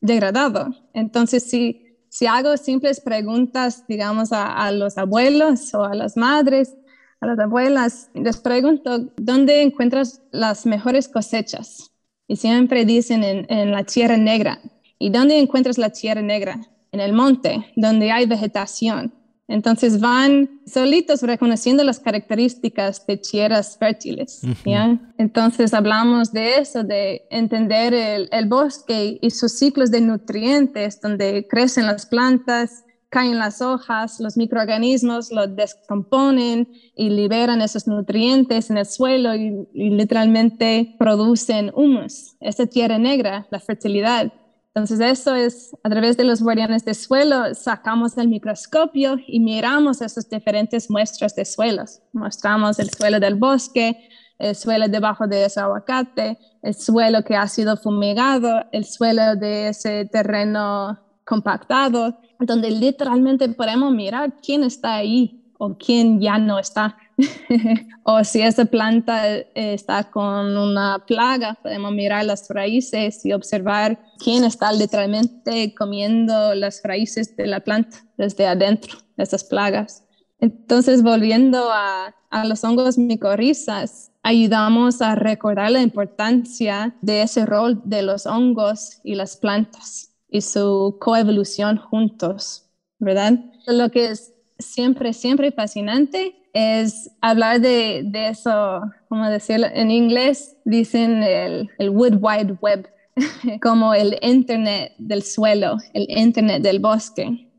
degradado. Entonces, si, si hago simples preguntas, digamos, a, los abuelos o a las madres, a las abuelas, les pregunto, ¿dónde encuentras las mejores cosechas? Y siempre dicen en, en la tierra negra. ¿Y dónde encuentras la tierra negra? En el monte, donde hay vegetación. Entonces van solitos reconociendo las características de tierras fértiles. ¿ya? Entonces hablamos de eso, de entender el, el, bosque y sus ciclos de nutrientes, donde crecen las plantas, caen las hojas, los microorganismos los descomponen y liberan esos nutrientes en el suelo y, y literalmente producen humus, esa tierra negra, la fertilidad. Entonces eso es a través de los guardianes de suelo, sacamos el microscopio y miramos esas diferentes muestras de suelos. Mostramos el suelo del bosque, el suelo debajo de ese aguacate, el suelo que ha sido fumigado, el suelo de ese terreno compactado, donde literalmente podemos mirar quién está ahí o quién ya no está. o si esa planta eh, está con una plaga, podemos mirar las raíces y observar quién está literalmente comiendo las raíces de la planta desde adentro, esas plagas. Entonces, volviendo a, a los hongos micorrizas, ayudamos a recordar la importancia de ese rol de los hongos y las plantas y su coevolución juntos, ¿verdad? Lo que es siempre, siempre fascinante es hablar de, eso, como decirlo, en inglés dicen el, el Wood Wide Web, como el Internet del suelo, el Internet del bosque.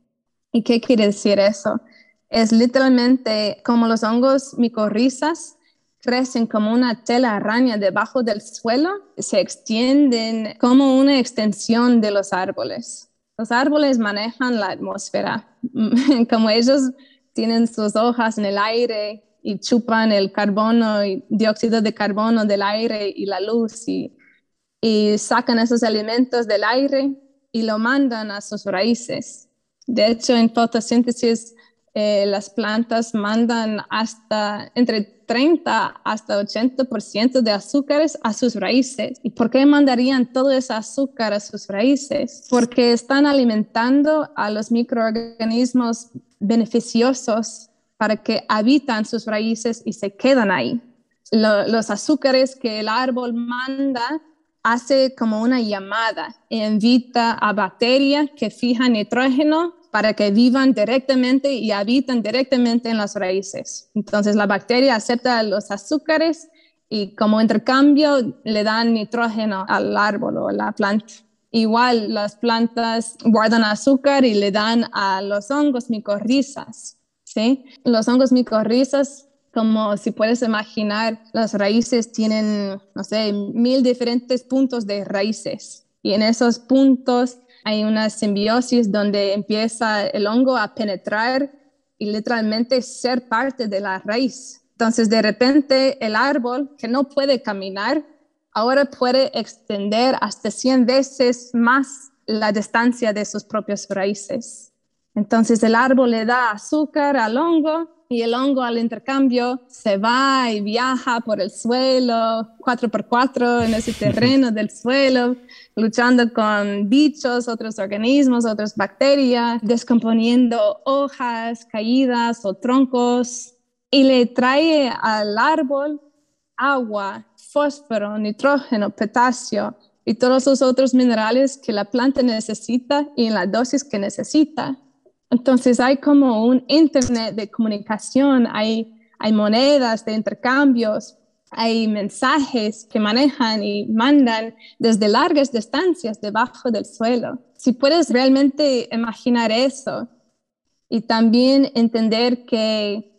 ¿Y qué quiere decir eso? Es literalmente como los hongos micorrizas crecen como una tela araña debajo del suelo, se extienden como una extensión de los árboles. Los árboles manejan la atmósfera, como ellos tienen sus hojas en el aire y chupan el carbono y dióxido de carbono del aire y la luz y, y sacan esos alimentos del aire y lo mandan a sus raíces. De hecho, en fotosíntesis eh, las plantas mandan hasta entre 30 hasta 80% de azúcares a sus raíces. ¿Y por qué mandarían todo ese azúcar a sus raíces? Porque están alimentando a los microorganismos beneficiosos para que habitan sus raíces y se quedan ahí. los azúcares que el árbol manda hace como una llamada, invita a bacterias que fijan nitrógeno para que vivan directamente y habitan directamente en las raíces. Entonces la bacteria acepta los azúcares y como intercambio le dan nitrógeno al árbol o a la planta. Igual las plantas guardan azúcar y le dan a los hongos micorrizas. ¿sí? Los hongos micorrizas, como si puedes imaginar, las raíces tienen, no sé, mil diferentes puntos de raíces. Y en esos puntos hay una simbiosis donde empieza el hongo a penetrar y literalmente ser parte de la raíz. Entonces, de repente, el árbol que no puede caminar, ahora puede extender hasta 100 veces más la distancia de sus propias raíces. Entonces, el árbol le da azúcar al hongo y el hongo al intercambio se va y viaja por el suelo, cuatro por cuatro en ese terreno del suelo, luchando con bichos, otros organismos, otras bacterias, descomponiendo hojas caídas o troncos y le trae al árbol agua, fósforo, nitrógeno, potasio y todos los otros minerales que la planta necesita y en la dosis que necesita. Entonces hay como un internet de comunicación, hay, hay monedas de intercambios, hay mensajes que manejan y mandan desde largas distancias debajo del suelo. Si puedes realmente imaginar eso y también entender que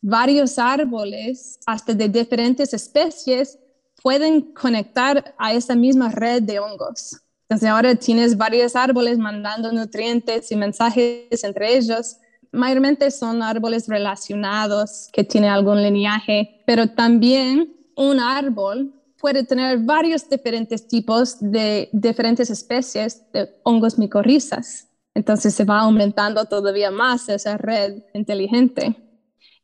varios árboles, hasta de diferentes especies, pueden conectar a esa misma red de hongos. Entonces ahora tienes varios árboles mandando nutrientes y mensajes entre ellos. Mayormente son árboles relacionados que tienen algún lineaje, pero también un árbol puede tener varios diferentes tipos de diferentes especies de hongos micorrizas. Entonces se va aumentando todavía más esa red inteligente.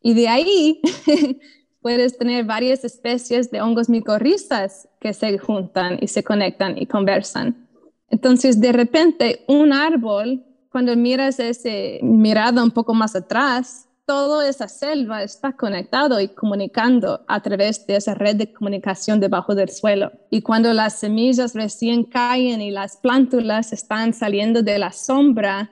Y de ahí puedes tener varias especies de hongos micorrizas que se juntan y se conectan y conversan. Entonces, de repente, un árbol, cuando miras ese mirada un poco más atrás, toda esa selva está conectado y comunicando a través de esa red de comunicación debajo del suelo. Y cuando las semillas recién caen y las plántulas están saliendo de la sombra,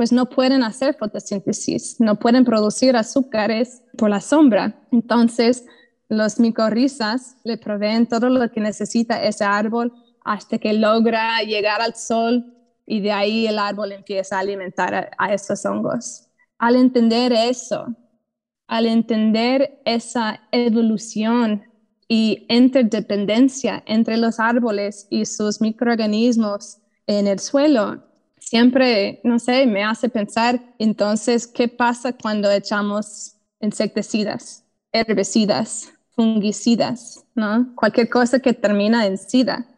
pues no pueden hacer fotosíntesis, no pueden producir azúcares por la sombra. Entonces, los micorrizas le proveen todo lo que necesita ese árbol hasta que logra llegar al sol y de ahí el árbol empieza a alimentar a, esos hongos. Al entender eso, al entender esa evolución y interdependencia entre los árboles y sus microorganismos en el suelo, siempre, no sé, me hace pensar entonces, ¿qué pasa cuando echamos insecticidas, herbicidas, fungicidas, ¿no? Cualquier cosa que termina en sida.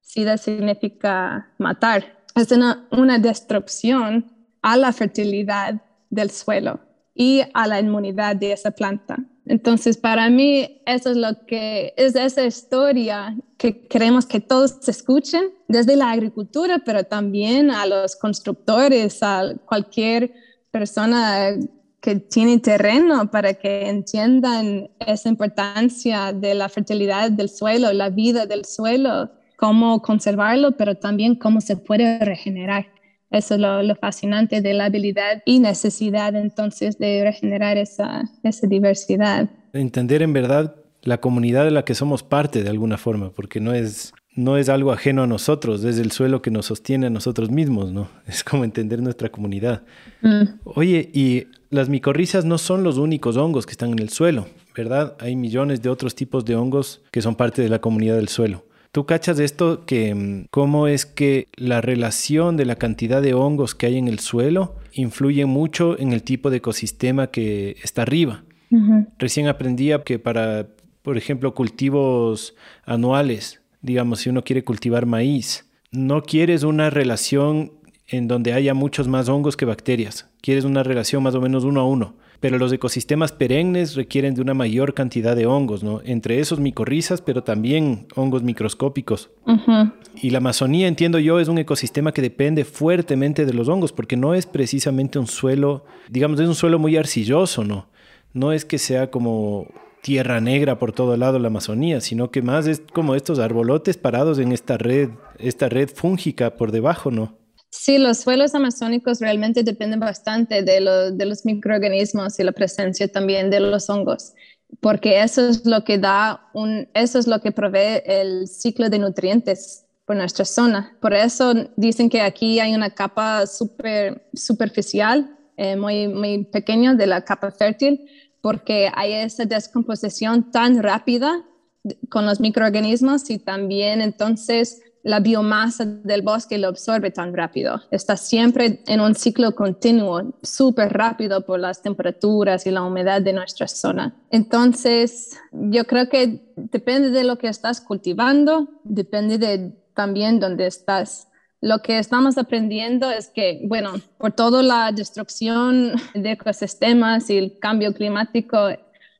Sida significa matar. Es una, una destrucción a la fertilidad del suelo y a la inmunidad de esa planta. Entonces, para mí, eso es lo que es esa historia que queremos que todos escuchen, desde la agricultura, pero también a los constructores, a cualquier persona que tiene terreno para que entiendan esa importancia de la fertilidad del suelo, la vida del suelo, cómo conservarlo, pero también cómo se puede regenerar. Eso es lo, fascinante de la habilidad y necesidad entonces de regenerar esa, esa diversidad. Entender en verdad la comunidad de la que somos parte de alguna forma, porque no es, no es algo ajeno a nosotros, es el suelo que nos sostiene a nosotros mismos, ¿no? Es como entender nuestra comunidad. Mm. Oye, y las micorrizas no son los únicos hongos que están en el suelo, ¿verdad? Hay millones de otros tipos de hongos que son parte de la comunidad del suelo. ¿Tú cachas de esto que mm, cómo es que la relación de la cantidad de hongos que hay en el suelo influye mucho en el tipo de ecosistema que está arriba? Recién aprendía que para, por ejemplo, cultivos anuales, digamos, si uno quiere cultivar maíz, no quieres una relación en donde haya muchos más hongos que bacterias. Quieres una relación más o menos uno a uno pero los ecosistemas perennes requieren de una mayor cantidad de hongos, ¿no? Entre esos micorrizas, pero también hongos microscópicos. Y la Amazonía, entiendo yo, es un ecosistema que depende fuertemente de los hongos, porque no es precisamente un suelo, digamos, es un suelo muy arcilloso, ¿no? No es que sea como tierra negra por todo lado la Amazonía, sino que más es como estos arbolotes parados en esta red, esta red fúngica por debajo, ¿no? Sí, los suelos amazónicos realmente dependen bastante de, los microorganismos y la presencia también de los hongos, porque eso es lo que da un, eso es lo que provee el ciclo de nutrientes por nuestra zona. Por eso dicen que aquí hay una capa super, superficial, eh, muy, muy pequeña de la capa fértil, porque hay esa descomposición tan rápida con los microorganismos y también entonces la biomasa del bosque lo absorbe tan rápido. Está siempre en un ciclo continuo, súper rápido por las temperaturas y la humedad de nuestra zona. Entonces, yo creo que depende de lo que estás cultivando, depende de también dónde estás. Lo que estamos aprendiendo es que, bueno, por toda la destrucción de ecosistemas y el cambio climático,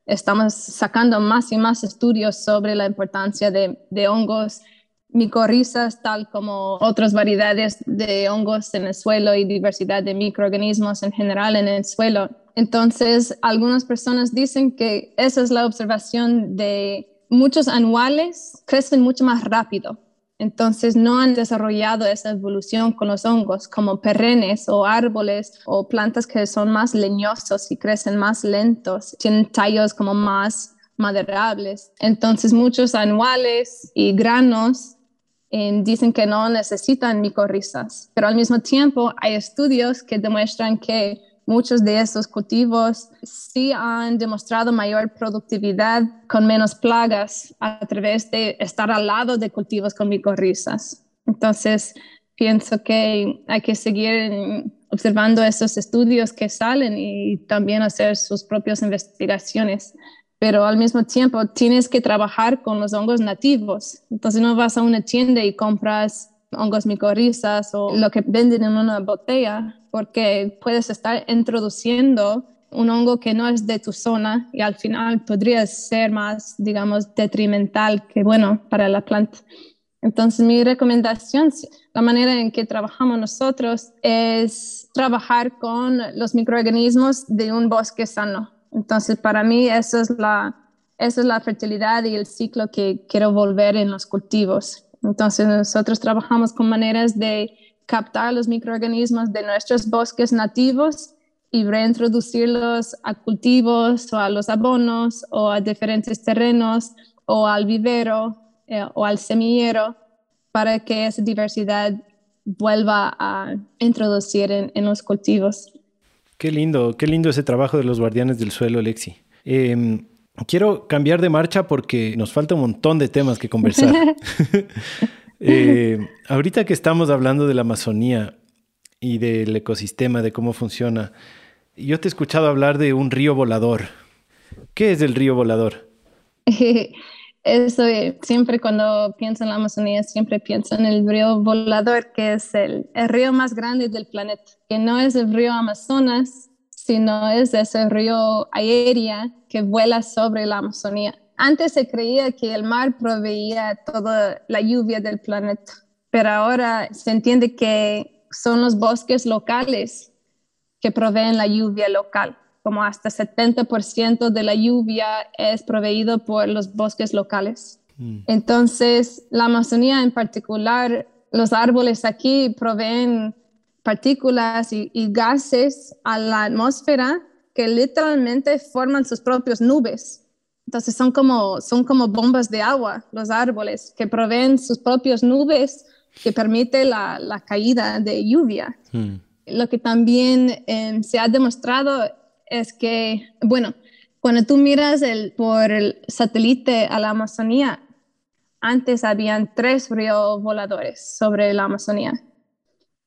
estamos sacando más y más estudios sobre la importancia de, de hongos micorrizas, tal como otras variedades de hongos en el suelo y diversidad de microorganismos en general en el suelo. Entonces, algunas personas dicen que esa es la observación de muchos anuales crecen mucho más rápido. Entonces, no han desarrollado esa evolución con los hongos como perennes o árboles o plantas que son más leñosos y crecen más lentos, tienen tallos como más maderables. Entonces, muchos anuales y granos dicen que no necesitan micorrizas, pero al mismo tiempo hay estudios que demuestran que muchos de esos cultivos sí han demostrado mayor productividad con menos plagas a través de estar al lado de cultivos con micorrizas. Entonces, pienso que hay que seguir observando esos estudios que salen y también hacer sus propias investigaciones pero al mismo tiempo tienes que trabajar con los hongos nativos. Entonces no vas a una tienda y compras hongos micorrizas o lo que venden en una botella, porque puedes estar introduciendo un hongo que no es de tu zona y al final podría ser más, digamos, detrimental que bueno para la planta. Entonces, mi recomendación, la manera en que trabajamos nosotros es trabajar con los microorganismos de un bosque sano. Entonces, para mí, eso es la, esa es la fertilidad y el ciclo que quiero volver en los cultivos. Entonces, nosotros trabajamos con maneras de captar los microorganismos de nuestros bosques nativos y reintroducirlos a cultivos o a los abonos o a diferentes terrenos o al vivero eh, o al semillero para que esa diversidad vuelva a introducir en, los cultivos. Qué lindo, qué lindo ese trabajo de los guardianes del suelo, Lexi. Em, quiero cambiar de marcha porque nos falta un montón de temas que conversar. Eh, ahorita que estamos hablando de la Amazonía y del ecosistema, de cómo funciona, yo te he escuchado hablar de un río volador. ¿Qué es el río volador? Eso, siempre cuando pienso en la Amazonía, siempre pienso en el río volador, que es el, el río más grande del planeta, que no es el río Amazonas, sino es ese río aérea que vuela sobre la Amazonía. Antes se creía que el mar proveía toda la lluvia del planeta, pero ahora se entiende que son los bosques locales que proveen la lluvia local, como hasta 70% de la lluvia es proveído por los bosques locales. Mm. Entonces, la Amazonía en particular, los árboles aquí proveen partículas y, y gases a la atmósfera que literalmente forman sus propias nubes. Entonces son como, son como bombas de agua, los árboles, que proveen sus propias nubes que permite la, la caída de lluvia. Hmm. Lo que también em, se ha demostrado es que, bueno, cuando tú miras el, por el satélite a la Amazonía, antes habían tres ríos voladores sobre la Amazonía.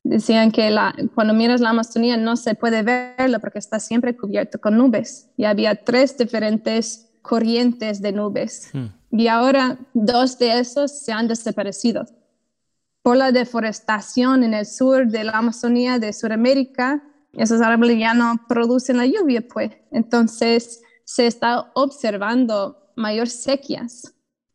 Decían que la, cuando miras la Amazonía no se puede verlo porque está siempre cubierto con nubes. Y había tres diferentes corrientes de nubes. Hmm. Y ahora dos de esos se han desaparecido. Por la deforestación en el sur de la Amazonía de Sudamérica, esos árboles ya no producen la lluvia, pues. Entonces se está observando mayor sequías,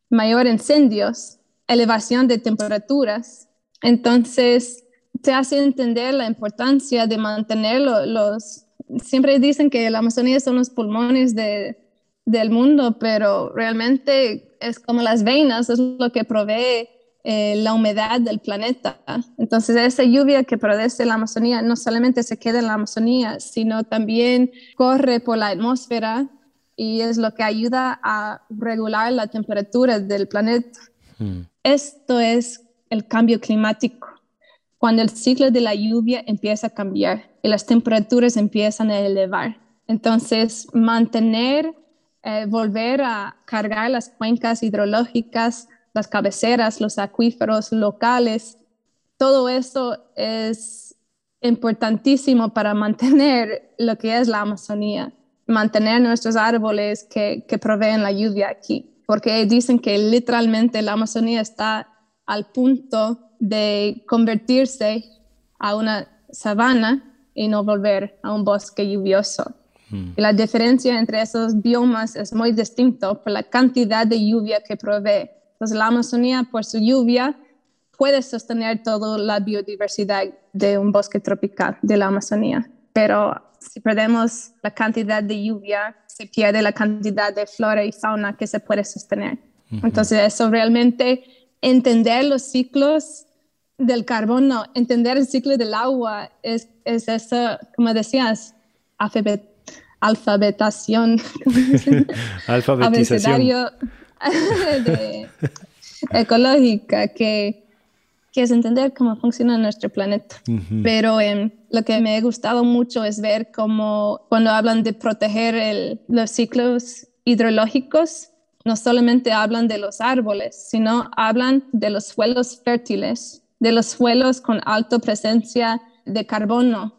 mayor incendios, elevación de temperaturas. Entonces te hace entender la importancia de mantener los... Siempre dicen que la Amazonía son los pulmones de, del mundo, pero realmente es como las venas, es lo que provee eh, la humedad del planeta. Entonces, esa lluvia que produce la Amazonía no solamente se queda en la Amazonía, sino también corre por la atmósfera y es lo que ayuda a regular la temperatura del planeta. Hmm. Esto es el cambio climático. Cuando el ciclo de la lluvia empieza a cambiar y las temperaturas empiezan a elevar. Entonces, mantener eh, volver a cargar las cuencas hidrológicas, las cabeceras, los acuíferos locales. Todo eso es importantísimo para mantener lo que es la Amazonía, mantener nuestros árboles que, que proveen la lluvia aquí, porque dicen que literalmente la Amazonía está al punto de convertirse a una sabana y no volver a un bosque lluvioso. Mm. la diferencia entre esos biomas es muy distinto por la cantidad de lluvia que provee. Entonces, la Amazonía, por su lluvia, puede sostener toda la biodiversidad de un bosque tropical de la Amazonía. Pero si perdemos la cantidad de lluvia, se pierde la cantidad de flora y fauna que se puede sostener. Entonces, eso realmente, entender los ciclos del carbono, entender el ciclo del agua, es, es eso, como decías, alfabetación, alfabetización ecológica, que, que, es entender cómo funciona nuestro planeta. Pero em, lo que me ha gustado mucho es ver cómo cuando hablan de proteger los ciclos hidrológicos, no solamente hablan de los árboles, sino hablan de los suelos fértiles, de los suelos con alta presencia de carbono,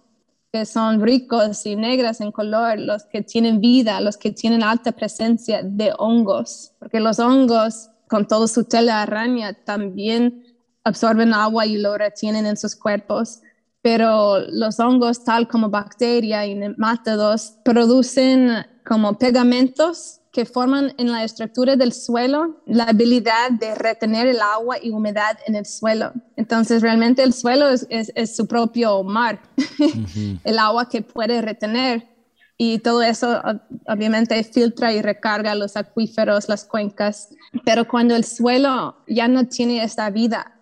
son ricos y negras en color, los que tienen vida, los que tienen alta presencia de hongos, porque los hongos, con toda su tela araña, también absorben agua y lo retienen en sus cuerpos. Pero los hongos, tal como bacterias y nematodos, producen como pegamentos que forman en la estructura del suelo la habilidad de retener el agua y humedad en el suelo. Entonces, realmente el suelo es, es, su propio mar, el agua que puede retener. Y todo eso obviamente filtra y recarga los acuíferos, las cuencas. Pero cuando el suelo ya no tiene esta vida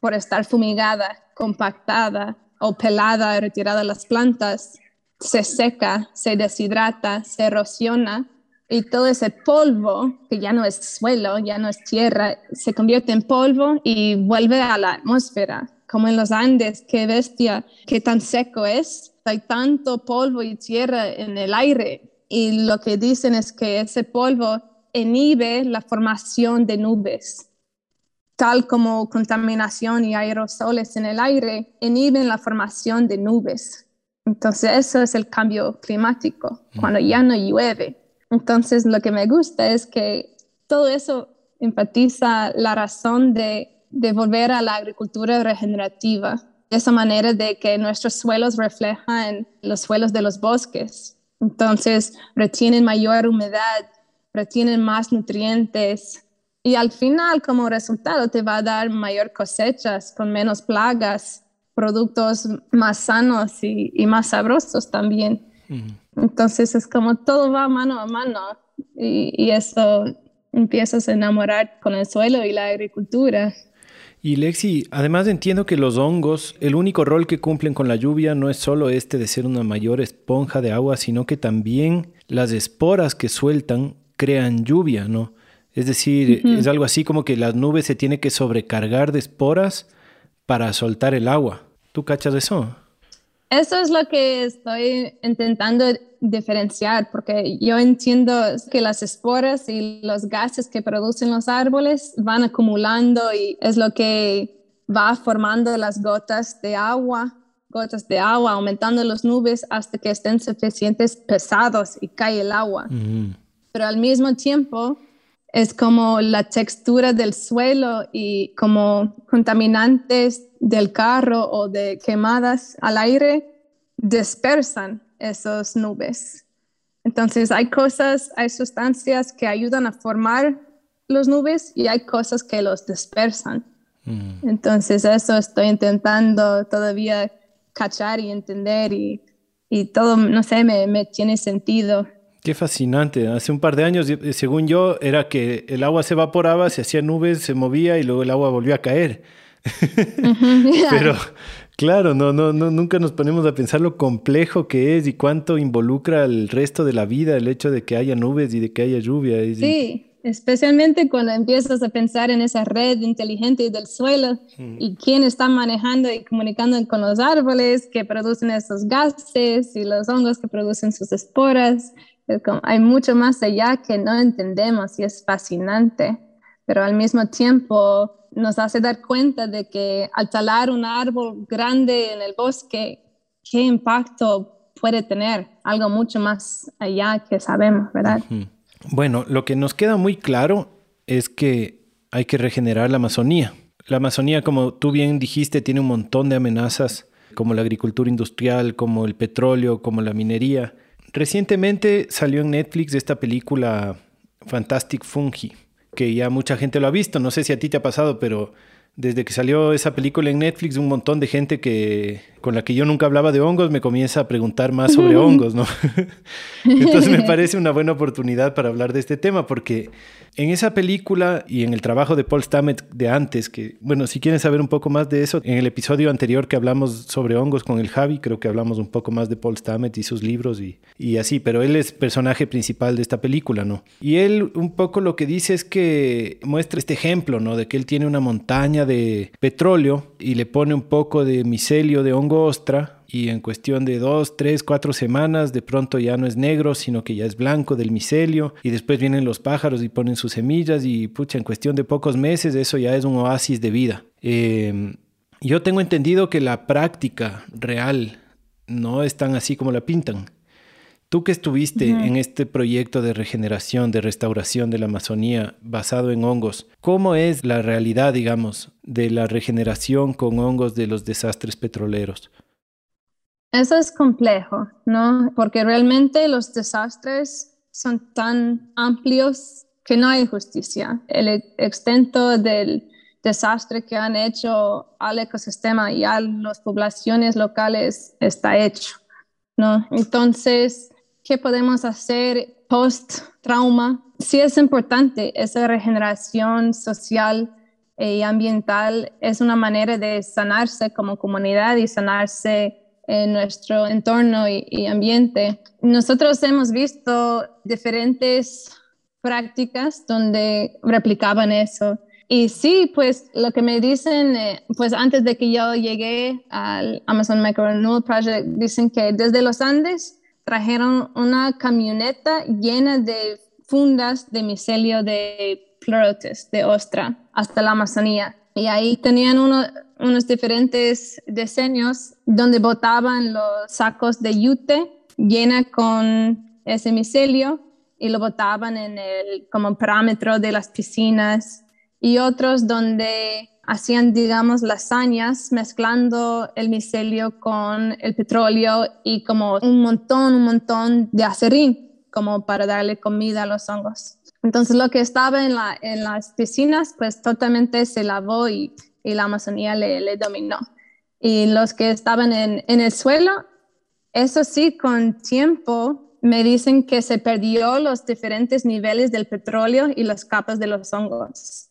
por estar fumigada compactada o pelada, retirada las plantas, se seca, se deshidrata, se erosiona y todo ese polvo, que ya no es suelo, ya no es tierra, se convierte en polvo y vuelve a la atmósfera, como en los Andes, qué bestia, qué tan seco es. Hay tanto polvo y tierra en el aire y lo que dicen es que ese polvo inhibe la formación de nubes, tal como contaminación y aerosoles en el aire inhiben la formación de nubes. Entonces, eso es el cambio climático, cuando ya no llueve. Entonces, lo que me gusta es que todo eso enfatiza la razón de, de volver a la agricultura regenerativa, esa manera de que nuestros suelos reflejan los suelos de los bosques. Entonces, retienen mayor humedad, retienen más nutrientes y al final, como resultado, te va a dar mayor cosechas con menos plagas productos más sanos y, más sabrosos también. Entonces es como todo va mano a mano y, eso empiezas a enamorar con el suelo y la agricultura. Y Lexi, además entiendo que los hongos, el único rol que cumplen con la lluvia no es solo este de ser una mayor esponja de agua, sino que también las esporas que sueltan crean lluvia, ¿no? Es decir, es algo así como que las nubes se tienen que sobrecargar de esporas para soltar el agua. ¿Tú cachas eso? Eso es lo que estoy intentando diferenciar, porque yo entiendo que las esporas y los gases que producen los árboles van acumulando y es lo que va formando las gotas de agua, gotas de agua, aumentando las nubes hasta que estén suficientes pesados y cae el agua. Pero al mismo tiempo, es como la textura del suelo y como contaminantes del carro o de quemadas al aire dispersan esas nubes. Entonces hay cosas, hay sustancias que ayudan a formar las nubes y hay cosas que los dispersan. Mm. Entonces eso estoy intentando todavía cachar y entender y, y todo, no sé, me, me tiene sentido. Qué fascinante. Hace un par de años, según yo, era que el agua se evaporaba, se hacía nubes, se movía y luego el agua volvió a caer. Pero claro, no, no, no, nunca nos ponemos a pensar lo complejo que es y cuánto involucra el resto de la vida el hecho de que haya nubes y de que haya lluvia. Sí, especialmente cuando empiezas a pensar en esa red inteligente del suelo y quién está manejando y comunicando con los árboles que producen esos gases y los hongos que producen sus esporas. Hay mucho más allá que no entendemos y es fascinante, pero al mismo tiempo nos hace dar cuenta de que al talar un árbol grande en el bosque, qué impacto puede tener, algo mucho más allá que sabemos, ¿verdad? Bueno, lo que nos queda muy claro es que hay que regenerar la Amazonía. La Amazonía, como tú bien dijiste, tiene un montón de amenazas, como la agricultura industrial, como el petróleo, como la minería. Recientemente salió en Netflix esta película Fantastic Fungi, que ya mucha gente lo ha visto. No sé si a ti te ha pasado, pero desde que salió esa película en Netflix, un montón de gente que con la que yo nunca hablaba de hongos me comienza a preguntar más sobre hongos, ¿no? Entonces me parece una buena oportunidad para hablar de este tema, porque en esa película y en el trabajo de Paul Stamets de antes, que, bueno, si quieren saber un poco más de eso, en el episodio anterior que hablamos sobre hongos con el Javi, creo que hablamos un poco más de Paul Stamets y sus libros y, y así, pero él es personaje principal de esta película, ¿no? Y él un poco lo que dice es que muestra este ejemplo, ¿no? De que él tiene una montaña de petróleo y le pone un poco de micelio de hongo ostra y en cuestión de dos, tres, cuatro semanas de pronto ya no es negro, sino que ya es blanco del micelio y después vienen los pájaros y ponen sus semillas y pucha, en cuestión de pocos meses eso ya es un oasis de vida. Em, yo tengo entendido que la práctica real no es tan así como la pintan. Tú que estuviste en este proyecto de regeneración, de restauración de la Amazonía basado en hongos, ¿cómo es la realidad, digamos, de la regeneración con hongos de los desastres petroleros? Eso es complejo, ¿no? Porque realmente los desastres son tan amplios que no hay justicia. El extento del desastre que han hecho al ecosistema y a las poblaciones locales está hecho, ¿no? Entonces, ¿qué podemos hacer post-trauma? Sí es importante esa regeneración social y ambiental es una manera de sanarse como comunidad y sanarse nuestro entorno y, ambiente. Nosotros hemos visto diferentes prácticas donde replicaban eso. Y sí, pues lo que me dicen, eh, pues antes de que yo llegué al Amazon Micro Renewal Project, dicen que desde los Andes trajeron una camioneta llena de fundas de micelio de pleurotes, de ostra, hasta la Amazonía. Y ahí tenían unos diferentes diseños donde botaban los sacos de yute llena con ese micelio y lo botaban en el como parámetro de las piscinas y otros donde hacían, digamos, lasañas mezclando el micelio con el petróleo y como un montón, un montón de acerín como para darle comida a los hongos. Entonces lo que estaba en, la, en las piscinas, pues totalmente se lavó y, y la Amazonía le, dominó. Y los que estaban en, en, el suelo, eso sí, con tiempo me dicen que se perdió los diferentes niveles del petróleo y las capas de los hongos.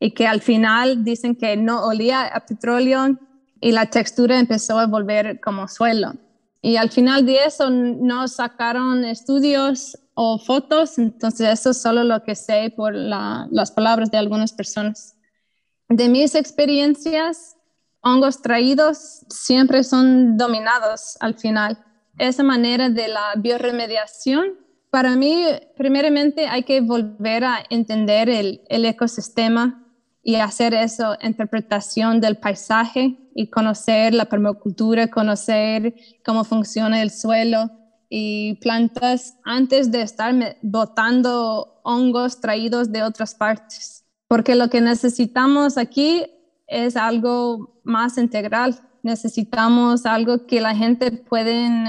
Y que al final dicen que no olía a petróleo y la textura empezó a volver como suelo. Y al final de eso no sacaron estudios o fotos, entonces eso es solo lo que sé por las palabras de algunas personas. De mis experiencias, hongos traídos siempre son dominados al final. Esa manera de la bioremediación, para mí, primeramente hay que volver a entender el, ecosistema y hacer eso, interpretación del paisaje y conocer la permacultura, conocer cómo funciona el suelo y plantas antes de estar botando hongos traídos de otras partes. Porque lo que necesitamos aquí es algo más integral. Necesitamos algo que la gente puede em,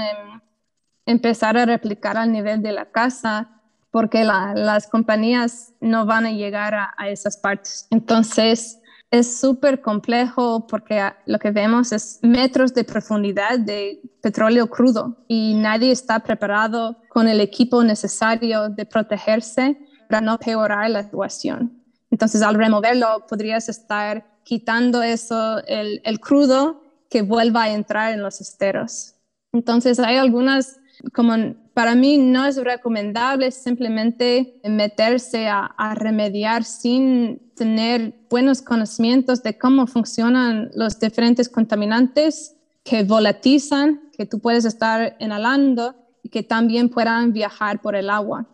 empezar a replicar al nivel de la casa porque las compañías no van a llegar a, esas partes. Entonces, es súper complejo porque lo que vemos es metros de profundidad de petróleo crudo y nadie está preparado con el equipo necesario de protegerse para no peorar la situación. Entonces, al removerlo, podrías estar quitando eso, el, el crudo que vuelva a entrar en los esteros. Entonces, hay algunas como para mí no es recomendable simplemente meterse a, remediar sin tener buenos conocimientos de cómo funcionan los diferentes contaminantes que volatilizan, que tú puedes estar inhalando y que también puedan viajar por el agua.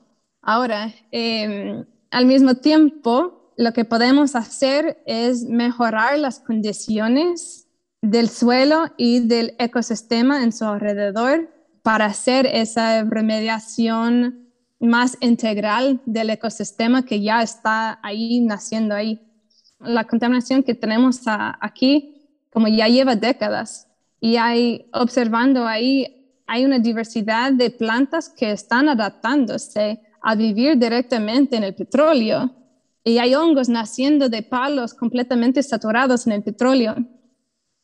Ahora, em, al mismo tiempo, lo que podemos hacer es mejorar las condiciones del suelo y del ecosistema en su alrededor para hacer esa remediación más integral del ecosistema que ya está ahí, naciendo ahí. La contaminación que tenemos aquí, como ya lleva décadas, y hay, observando ahí, hay una diversidad de plantas que están adaptándose a vivir directamente en el petróleo. Y hay hongos naciendo de palos completamente saturados en el petróleo.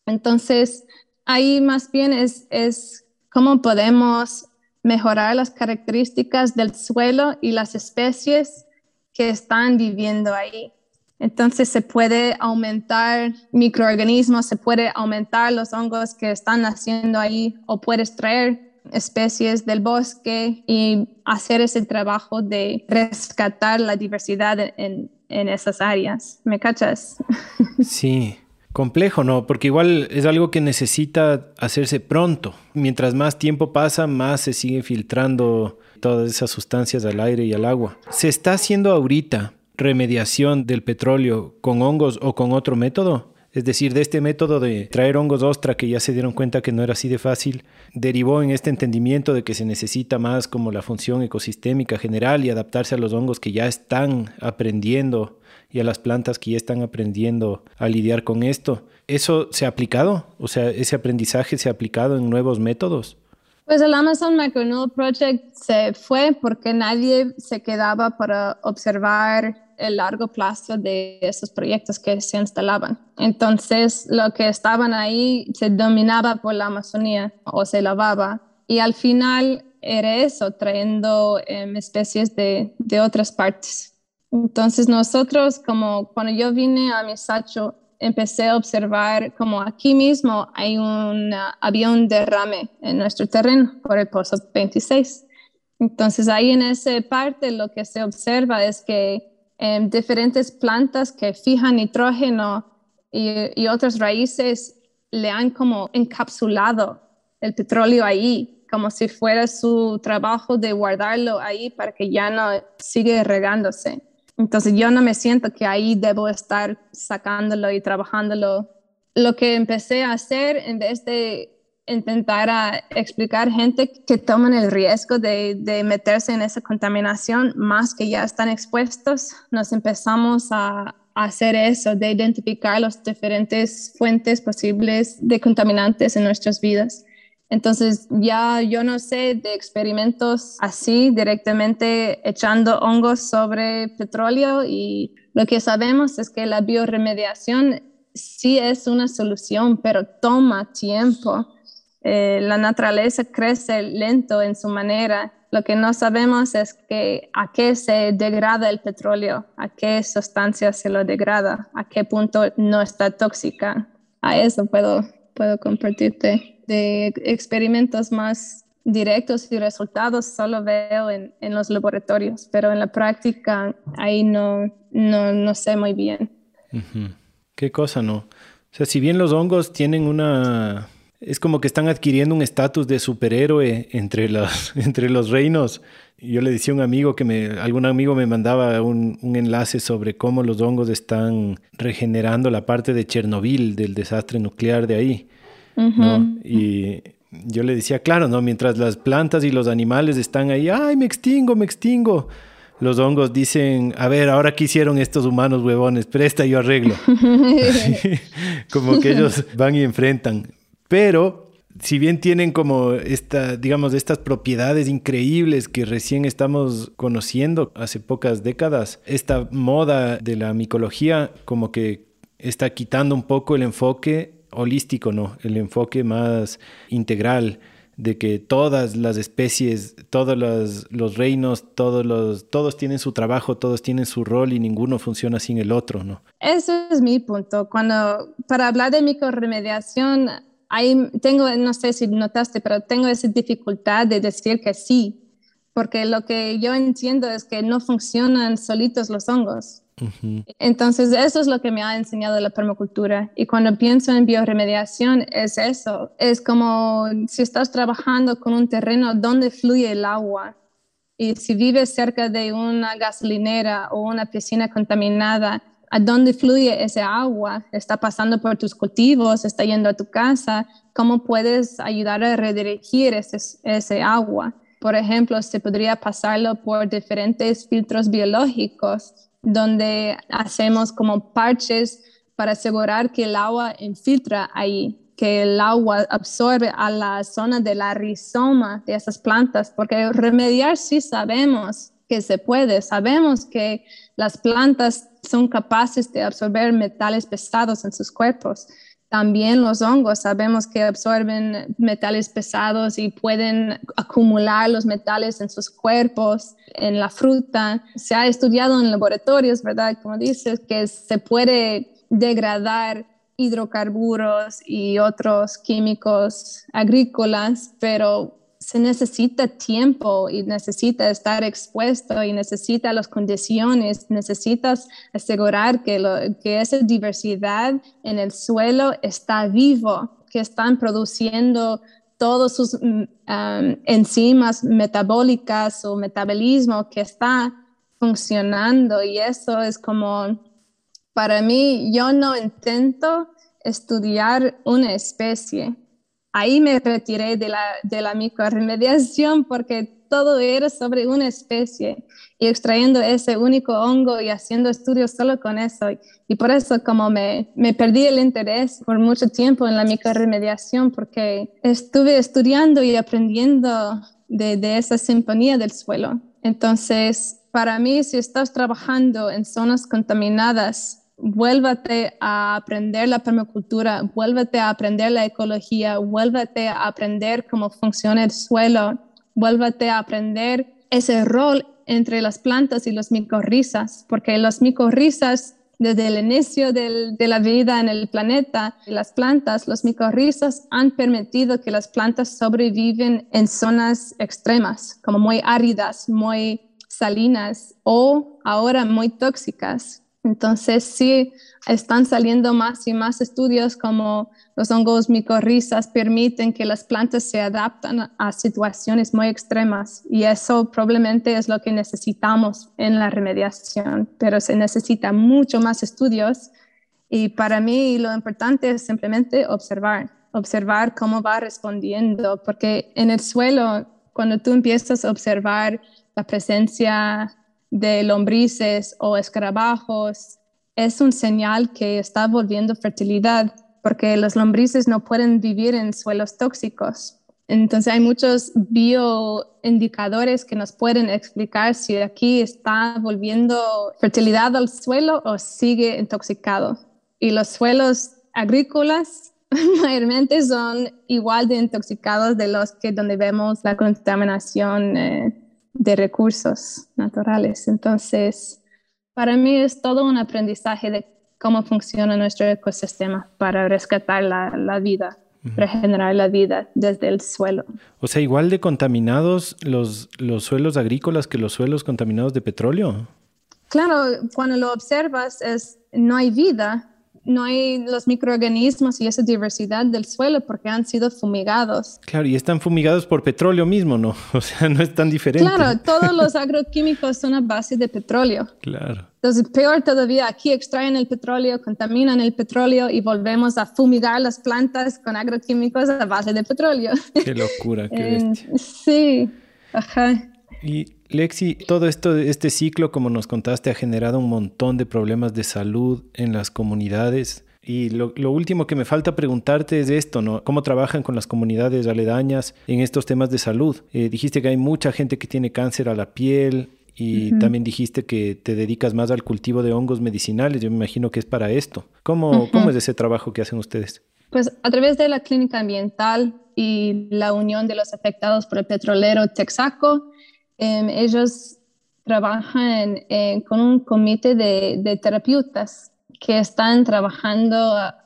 Entonces, ahí más bien es, es cómo podemos mejorar las características del suelo y las especies que están viviendo ahí. Entonces se puede aumentar microorganismos, se puede aumentar los hongos que están naciendo ahí o puedes traer especies del bosque y hacer ese trabajo de rescatar la diversidad en, en esas áreas. ¿Me cachas? Sí, Complejo, ¿no? Porque igual es algo que necesita hacerse pronto. Mientras más tiempo pasa, más se sigue filtrando todas esas sustancias al aire y al agua. ¿Se está haciendo ahorita remediación del petróleo con hongos o con otro método? Es decir, de este método de traer hongos ostra que ya se dieron cuenta que no era así de fácil, derivó en este entendimiento de que se necesita más como la función ecosistémica general y adaptarse a los hongos que ya están aprendiendo y a las plantas que ya están aprendiendo a lidiar con esto. ¿Eso se ha aplicado? O sea, ese aprendizaje se ha aplicado en nuevos métodos. Pues el Amazon Micronode Project se fue porque nadie se quedaba para observar el largo plazo de esos proyectos que se instalaban. Entonces, lo que estaban ahí se dominaba por la Amazonía o se lavaba. Y al final era eso, trayendo em, especies de, de otras partes. Entonces nosotros, como cuando yo vine a Misacho, empecé a observar como aquí mismo hay un, había un derrame en nuestro terreno por el pozo 26. Entonces ahí en esa parte lo que se observa es que em, diferentes plantas que fijan nitrógeno y, y otras raíces le han como encapsulado el petróleo ahí, como si fuera su trabajo de guardarlo ahí para que ya no siga regándose. Entonces yo no me siento que ahí debo estar sacándolo y trabajándolo. Lo que empecé a hacer en vez de intentar a explicar gente que toman el riesgo de, de, meterse en esa contaminación más que ya están expuestos, nos empezamos a, a hacer eso, de identificar las diferentes fuentes posibles de contaminantes en nuestras vidas. Entonces ya yo no sé de experimentos así directamente echando hongos sobre petróleo y lo que sabemos es que la bioremediación sí es una solución, pero toma tiempo. Eh, la naturaleza crece lento en su manera. Lo que no sabemos es que a qué se degrada el petróleo, a qué sustancia se lo degrada, a qué punto no está tóxica. A eso puedo, puedo compartirte de experimentos más directos y resultados solo veo en, en, los laboratorios, pero en la práctica ahí no, no, no sé muy bien. Qué cosa, ¿no? O sea, si bien los hongos tienen una... Es como que están adquiriendo un estatus de superhéroe entre los, entre los reinos. Yo le decía a un amigo que me, algún amigo me mandaba un, un enlace sobre cómo los hongos están regenerando la parte de Chernobyl, del desastre nuclear de ahí. Y yo le decía, claro, ¿no? Mientras las plantas y los animales están ahí, ay, me extingo, me extingo. Los hongos dicen, a ver, ahora qué hicieron estos humanos huevones, presta, yo arreglo. como que ellos van y enfrentan. Pero si bien tienen como esta, digamos, estas propiedades increíbles que recién estamos conociendo hace pocas décadas, esta moda de la micología como que está quitando un poco el enfoque holístico, ¿no? El enfoque más integral de que todas las especies, todos los, reinos, todos, los, todos tienen su trabajo, todos tienen su rol y ninguno funciona sin el otro, ¿no? Ese es mi punto. Cuando, para hablar de microremediación, ahí tengo, no sé si notaste, pero tengo esa dificultad de decir que sí, porque lo que yo entiendo es que no funcionan solitos los hongos. Entonces, eso es lo que me ha enseñado la permacultura. Y cuando pienso en bioremediación, es eso. Es como si estás trabajando con un terreno donde fluye el agua. Y si vives cerca de una gasolinera o una piscina contaminada, ¿a dónde fluye ese agua? ¿Está pasando por tus cultivos? ¿Está yendo a tu casa? ¿Cómo puedes ayudar a redirigir ese, agua? Por ejemplo, se podría pasarlo por diferentes filtros biológicos donde hacemos como parches para asegurar que el agua infiltra ahí, que el agua absorbe a la zona de la rizoma de esas plantas, porque remediar sí sabemos que se puede, sabemos que las plantas son capaces de absorber metales pesados en sus cuerpos. También los hongos sabemos que absorben metales pesados y pueden acumular los metales en sus cuerpos, en la fruta. Se ha estudiado en laboratorios, ¿verdad? Como dices, que se puede degradar hidrocarburos y otros químicos agrícolas, pero se necesita tiempo y necesita estar expuesto y necesita las condiciones, necesitas asegurar que, que esa diversidad en el suelo está vivo, que están produciendo todos sus mm, enzimas metabólicas o metabolismo que está funcionando. Y eso es como, para mí, yo no intento estudiar una especie, ahí me retiré de la, de la microremediación porque todo era sobre una especie y extrayendo ese único hongo y haciendo estudios solo con eso. Y por eso como me, me perdí el interés por mucho tiempo en la microremediación porque estuve estudiando y aprendiendo de, de esa sinfonía del suelo. Entonces, para mí, si estás trabajando en zonas contaminadas, vuélvate a aprender la permacultura, vuélvete a aprender la ecología, vuélvete a aprender cómo funciona el suelo, vuélvete a aprender ese rol entre las plantas y los micorrizas, porque los micorrizas desde el inicio de la vida en el planeta, las plantas, los micorrizas han permitido que las plantas sobreviven en zonas extremas, como muy áridas, muy salinas o ahora muy tóxicas. Entonces sí están saliendo más y más estudios como los hongos micorrizas permiten que las plantas se adapten a situaciones muy extremas y eso probablemente es lo que necesitamos en la remediación, pero se necesita mucho más estudios y para mí lo importante es simplemente observar, observar cómo va respondiendo, porque en el suelo, cuando tú empiezas a observar la presencia de lombrices o escarabajos, es un señal que está volviendo fertilidad porque las lombrices no pueden vivir en suelos tóxicos. Entonces hay muchos bioindicadores que nos pueden explicar si aquí está volviendo fertilidad al suelo o sigue intoxicado. Y los suelos agrícolas mayormente son igual de intoxicados de los que donde vemos la contaminación eh, de recursos naturales. Entonces, para mí es todo un aprendizaje de cómo funciona nuestro ecosistema para rescatar la, vida, regenerar la vida desde el suelo. O sea, igual de contaminados los, los suelos agrícolas que los suelos contaminados de petróleo. Claro, cuando lo observas es no hay vida, no hay los microorganismos y esa diversidad del suelo porque han sido fumigados. Claro, y están fumigados por petróleo mismo, ¿no? O sea, no es tan diferente. Claro, todos los agroquímicos son a base de petróleo. Claro. Entonces, peor todavía, aquí extraen el petróleo, contaminan el petróleo y volvemos a fumigar las plantas con agroquímicos a base de petróleo. Qué locura, qué bestia. Sí, ajá. Y Lexi, todo esto, este ciclo, como nos contaste, ha generado un montón de problemas de salud en las comunidades. Y lo, último que me falta preguntarte es esto, ¿no? ¿Cómo trabajan con las comunidades aledañas en estos temas de salud? Eh, dijiste que hay mucha gente que tiene cáncer a la piel y también dijiste que te dedicas más al cultivo de hongos medicinales. Yo me imagino que es para esto. ¿Cómo, ¿cómo es ese trabajo que hacen ustedes? Pues a través de la clínica ambiental y la unión de los afectados por el petrolero Texaco, Em, ellos trabajan con un comité de, terapeutas que están trabajando,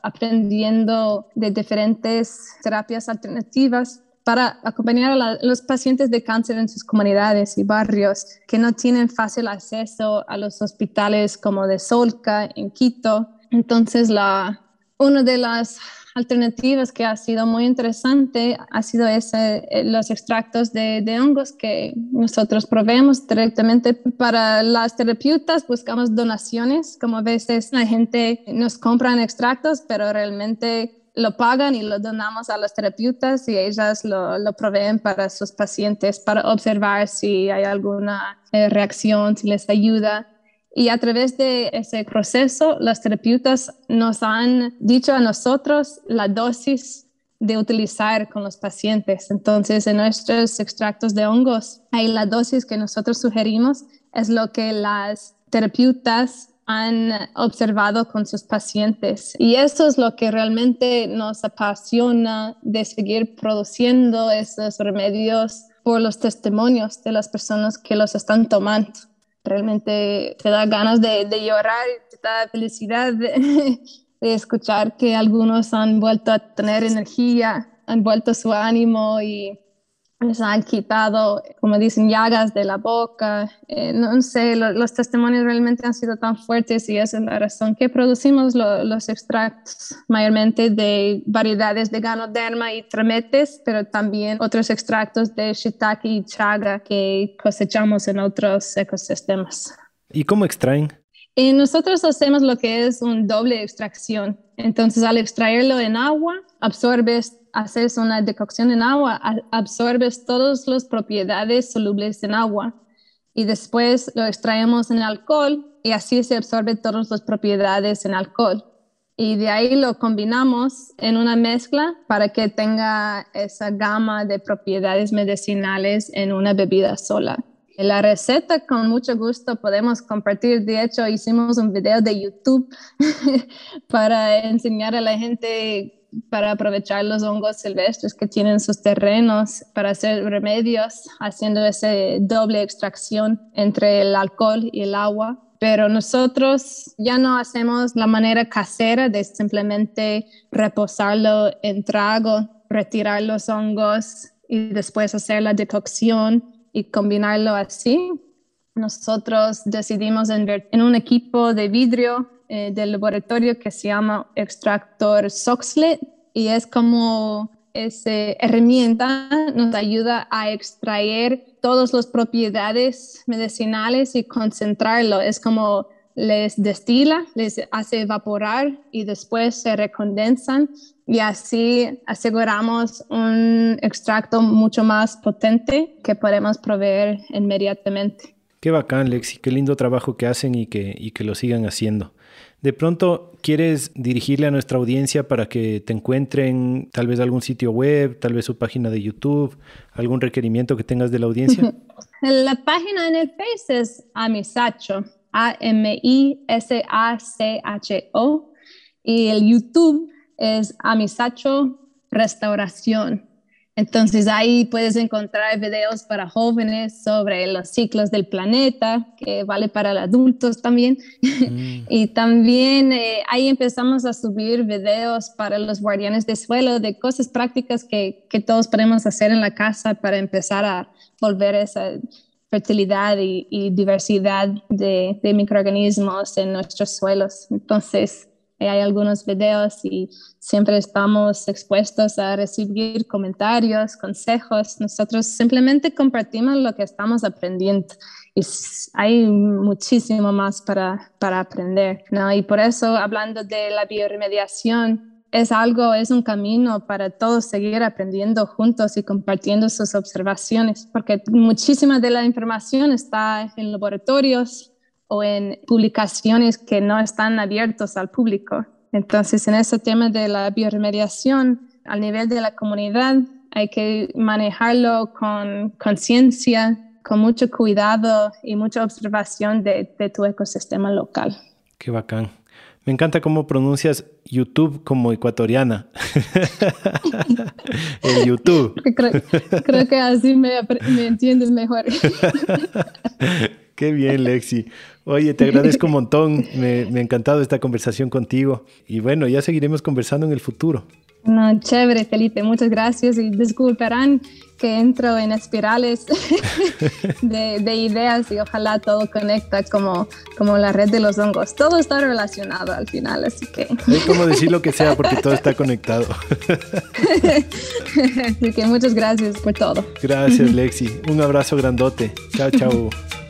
aprendiendo de diferentes terapias alternativas para acompañar a los pacientes de cáncer en sus comunidades y barrios que no tienen fácil acceso a los hospitales como de Solca en Quito. Entonces, la, una de las alternativas que ha sido muy interesante ha sido ese, eh, los extractos de, de, hongos que nosotros proveemos directamente para las terapeutas. Buscamos donaciones, como a veces la gente nos compra extractos, pero realmente lo pagan y lo donamos a las terapeutas y ellas lo, lo, proveen para sus pacientes para observar si hay alguna eh, reacción, si les ayuda. Y a través de ese proceso, las terapeutas nos han dicho a nosotros la dosis de utilizar con los pacientes. Entonces, en nuestros extractos de hongos, hay la dosis que nosotros sugerimos, es lo que las terapeutas han observado con sus pacientes. Y eso es lo que realmente nos apasiona de seguir produciendo esos remedios por los testimonios de las personas que los están tomando realmente te da ganas de, llorar y te da felicidad de, escuchar que algunos han vuelto a tener energía, han vuelto su ánimo y les han quitado, como dicen, llagas de la boca. Eh, no sé, los testimonios realmente han sido tan fuertes y esa es la razón que producimos los extractos mayormente de variedades de ganoderma y trametes, pero también otros extractos de shiitake y chaga que cosechamos en otros ecosistemas. ¿Y cómo extraen? Y nosotros hacemos lo que es un doble extracción. Entonces, al extraerlo en agua, absorbes haces una decocción en agua, absorbes todas las propiedades solubles en agua y después lo extraemos en alcohol y así se absorbe todas las propiedades en alcohol. Y de ahí lo combinamos en una mezcla para que tenga esa gama de propiedades medicinales en una bebida sola. La receta con mucho gusto podemos compartir. De hecho, hicimos un video de YouTube para enseñar a la gente para aprovechar los hongos silvestres que tienen sus terrenos para hacer remedios, haciendo esa doble extracción entre el alcohol y el agua. Pero nosotros ya no hacemos la manera casera de simplemente reposarlo en trago, retirar los hongos y después hacer la decocción y combinarlo así. Nosotros decidimos en un equipo de vidrio eh, del laboratorio que se llama extractor Soxlet y es como esa herramienta nos ayuda a extraer todas las propiedades medicinales y concentrarlo. Es como les destila, les hace evaporar y después se recondensan y así aseguramos un extracto mucho más potente que podemos proveer inmediatamente. Qué bacán, Lexi, qué lindo trabajo que hacen y que, y que lo sigan haciendo. De pronto, ¿quieres dirigirle a nuestra audiencia para que te encuentren tal vez algún sitio web, tal vez su página de YouTube, algún requerimiento que tengas de la audiencia? la página en el Face es Amisacho, A-M-I-S-A-C-H-O, y el YouTube es Amisacho Restauración. Entonces ahí puedes encontrar videos para jóvenes sobre los ciclos del planeta, que vale para los adultos también. Mm. y también eh, ahí empezamos a subir videos para los guardianes de suelo de cosas prácticas que, que todos podemos hacer en la casa para empezar a volver esa fertilidad y, y diversidad de, de microorganismos en nuestros suelos. Entonces, hay algunos videos y siempre estamos expuestos a recibir comentarios, consejos. Nosotros simplemente compartimos lo que estamos aprendiendo y hay muchísimo más para, para aprender. ¿no? Y por eso, hablando de la bioremediación, es algo, es un camino para todos seguir aprendiendo juntos y compartiendo sus observaciones, porque muchísima de la información está en laboratorios, o en publicaciones que no están abiertos al público. Entonces, en ese tema de la bioremediación, al nivel de la comunidad, hay que manejarlo con conciencia, con mucho cuidado y mucha observación de, de, tu ecosistema local. Qué bacán. Me encanta cómo pronuncias YouTube como ecuatoriana. El YouTube. Creo, creo, que así me, me entiendes mejor. Qué bien, Lexi. Oye, te agradezco un montón. Me, me, ha encantado esta conversación contigo. Y bueno, ya seguiremos conversando en el futuro. No, chévere, Felipe. Muchas gracias. Y disculparán que entro en espirales de, de, ideas y ojalá todo conecta como, como la red de los hongos. Todo está relacionado al final, así que... Hay como decir lo que sea porque todo está conectado. así que muchas gracias por todo. Gracias, Lexi. Un abrazo grandote. Chao, chao.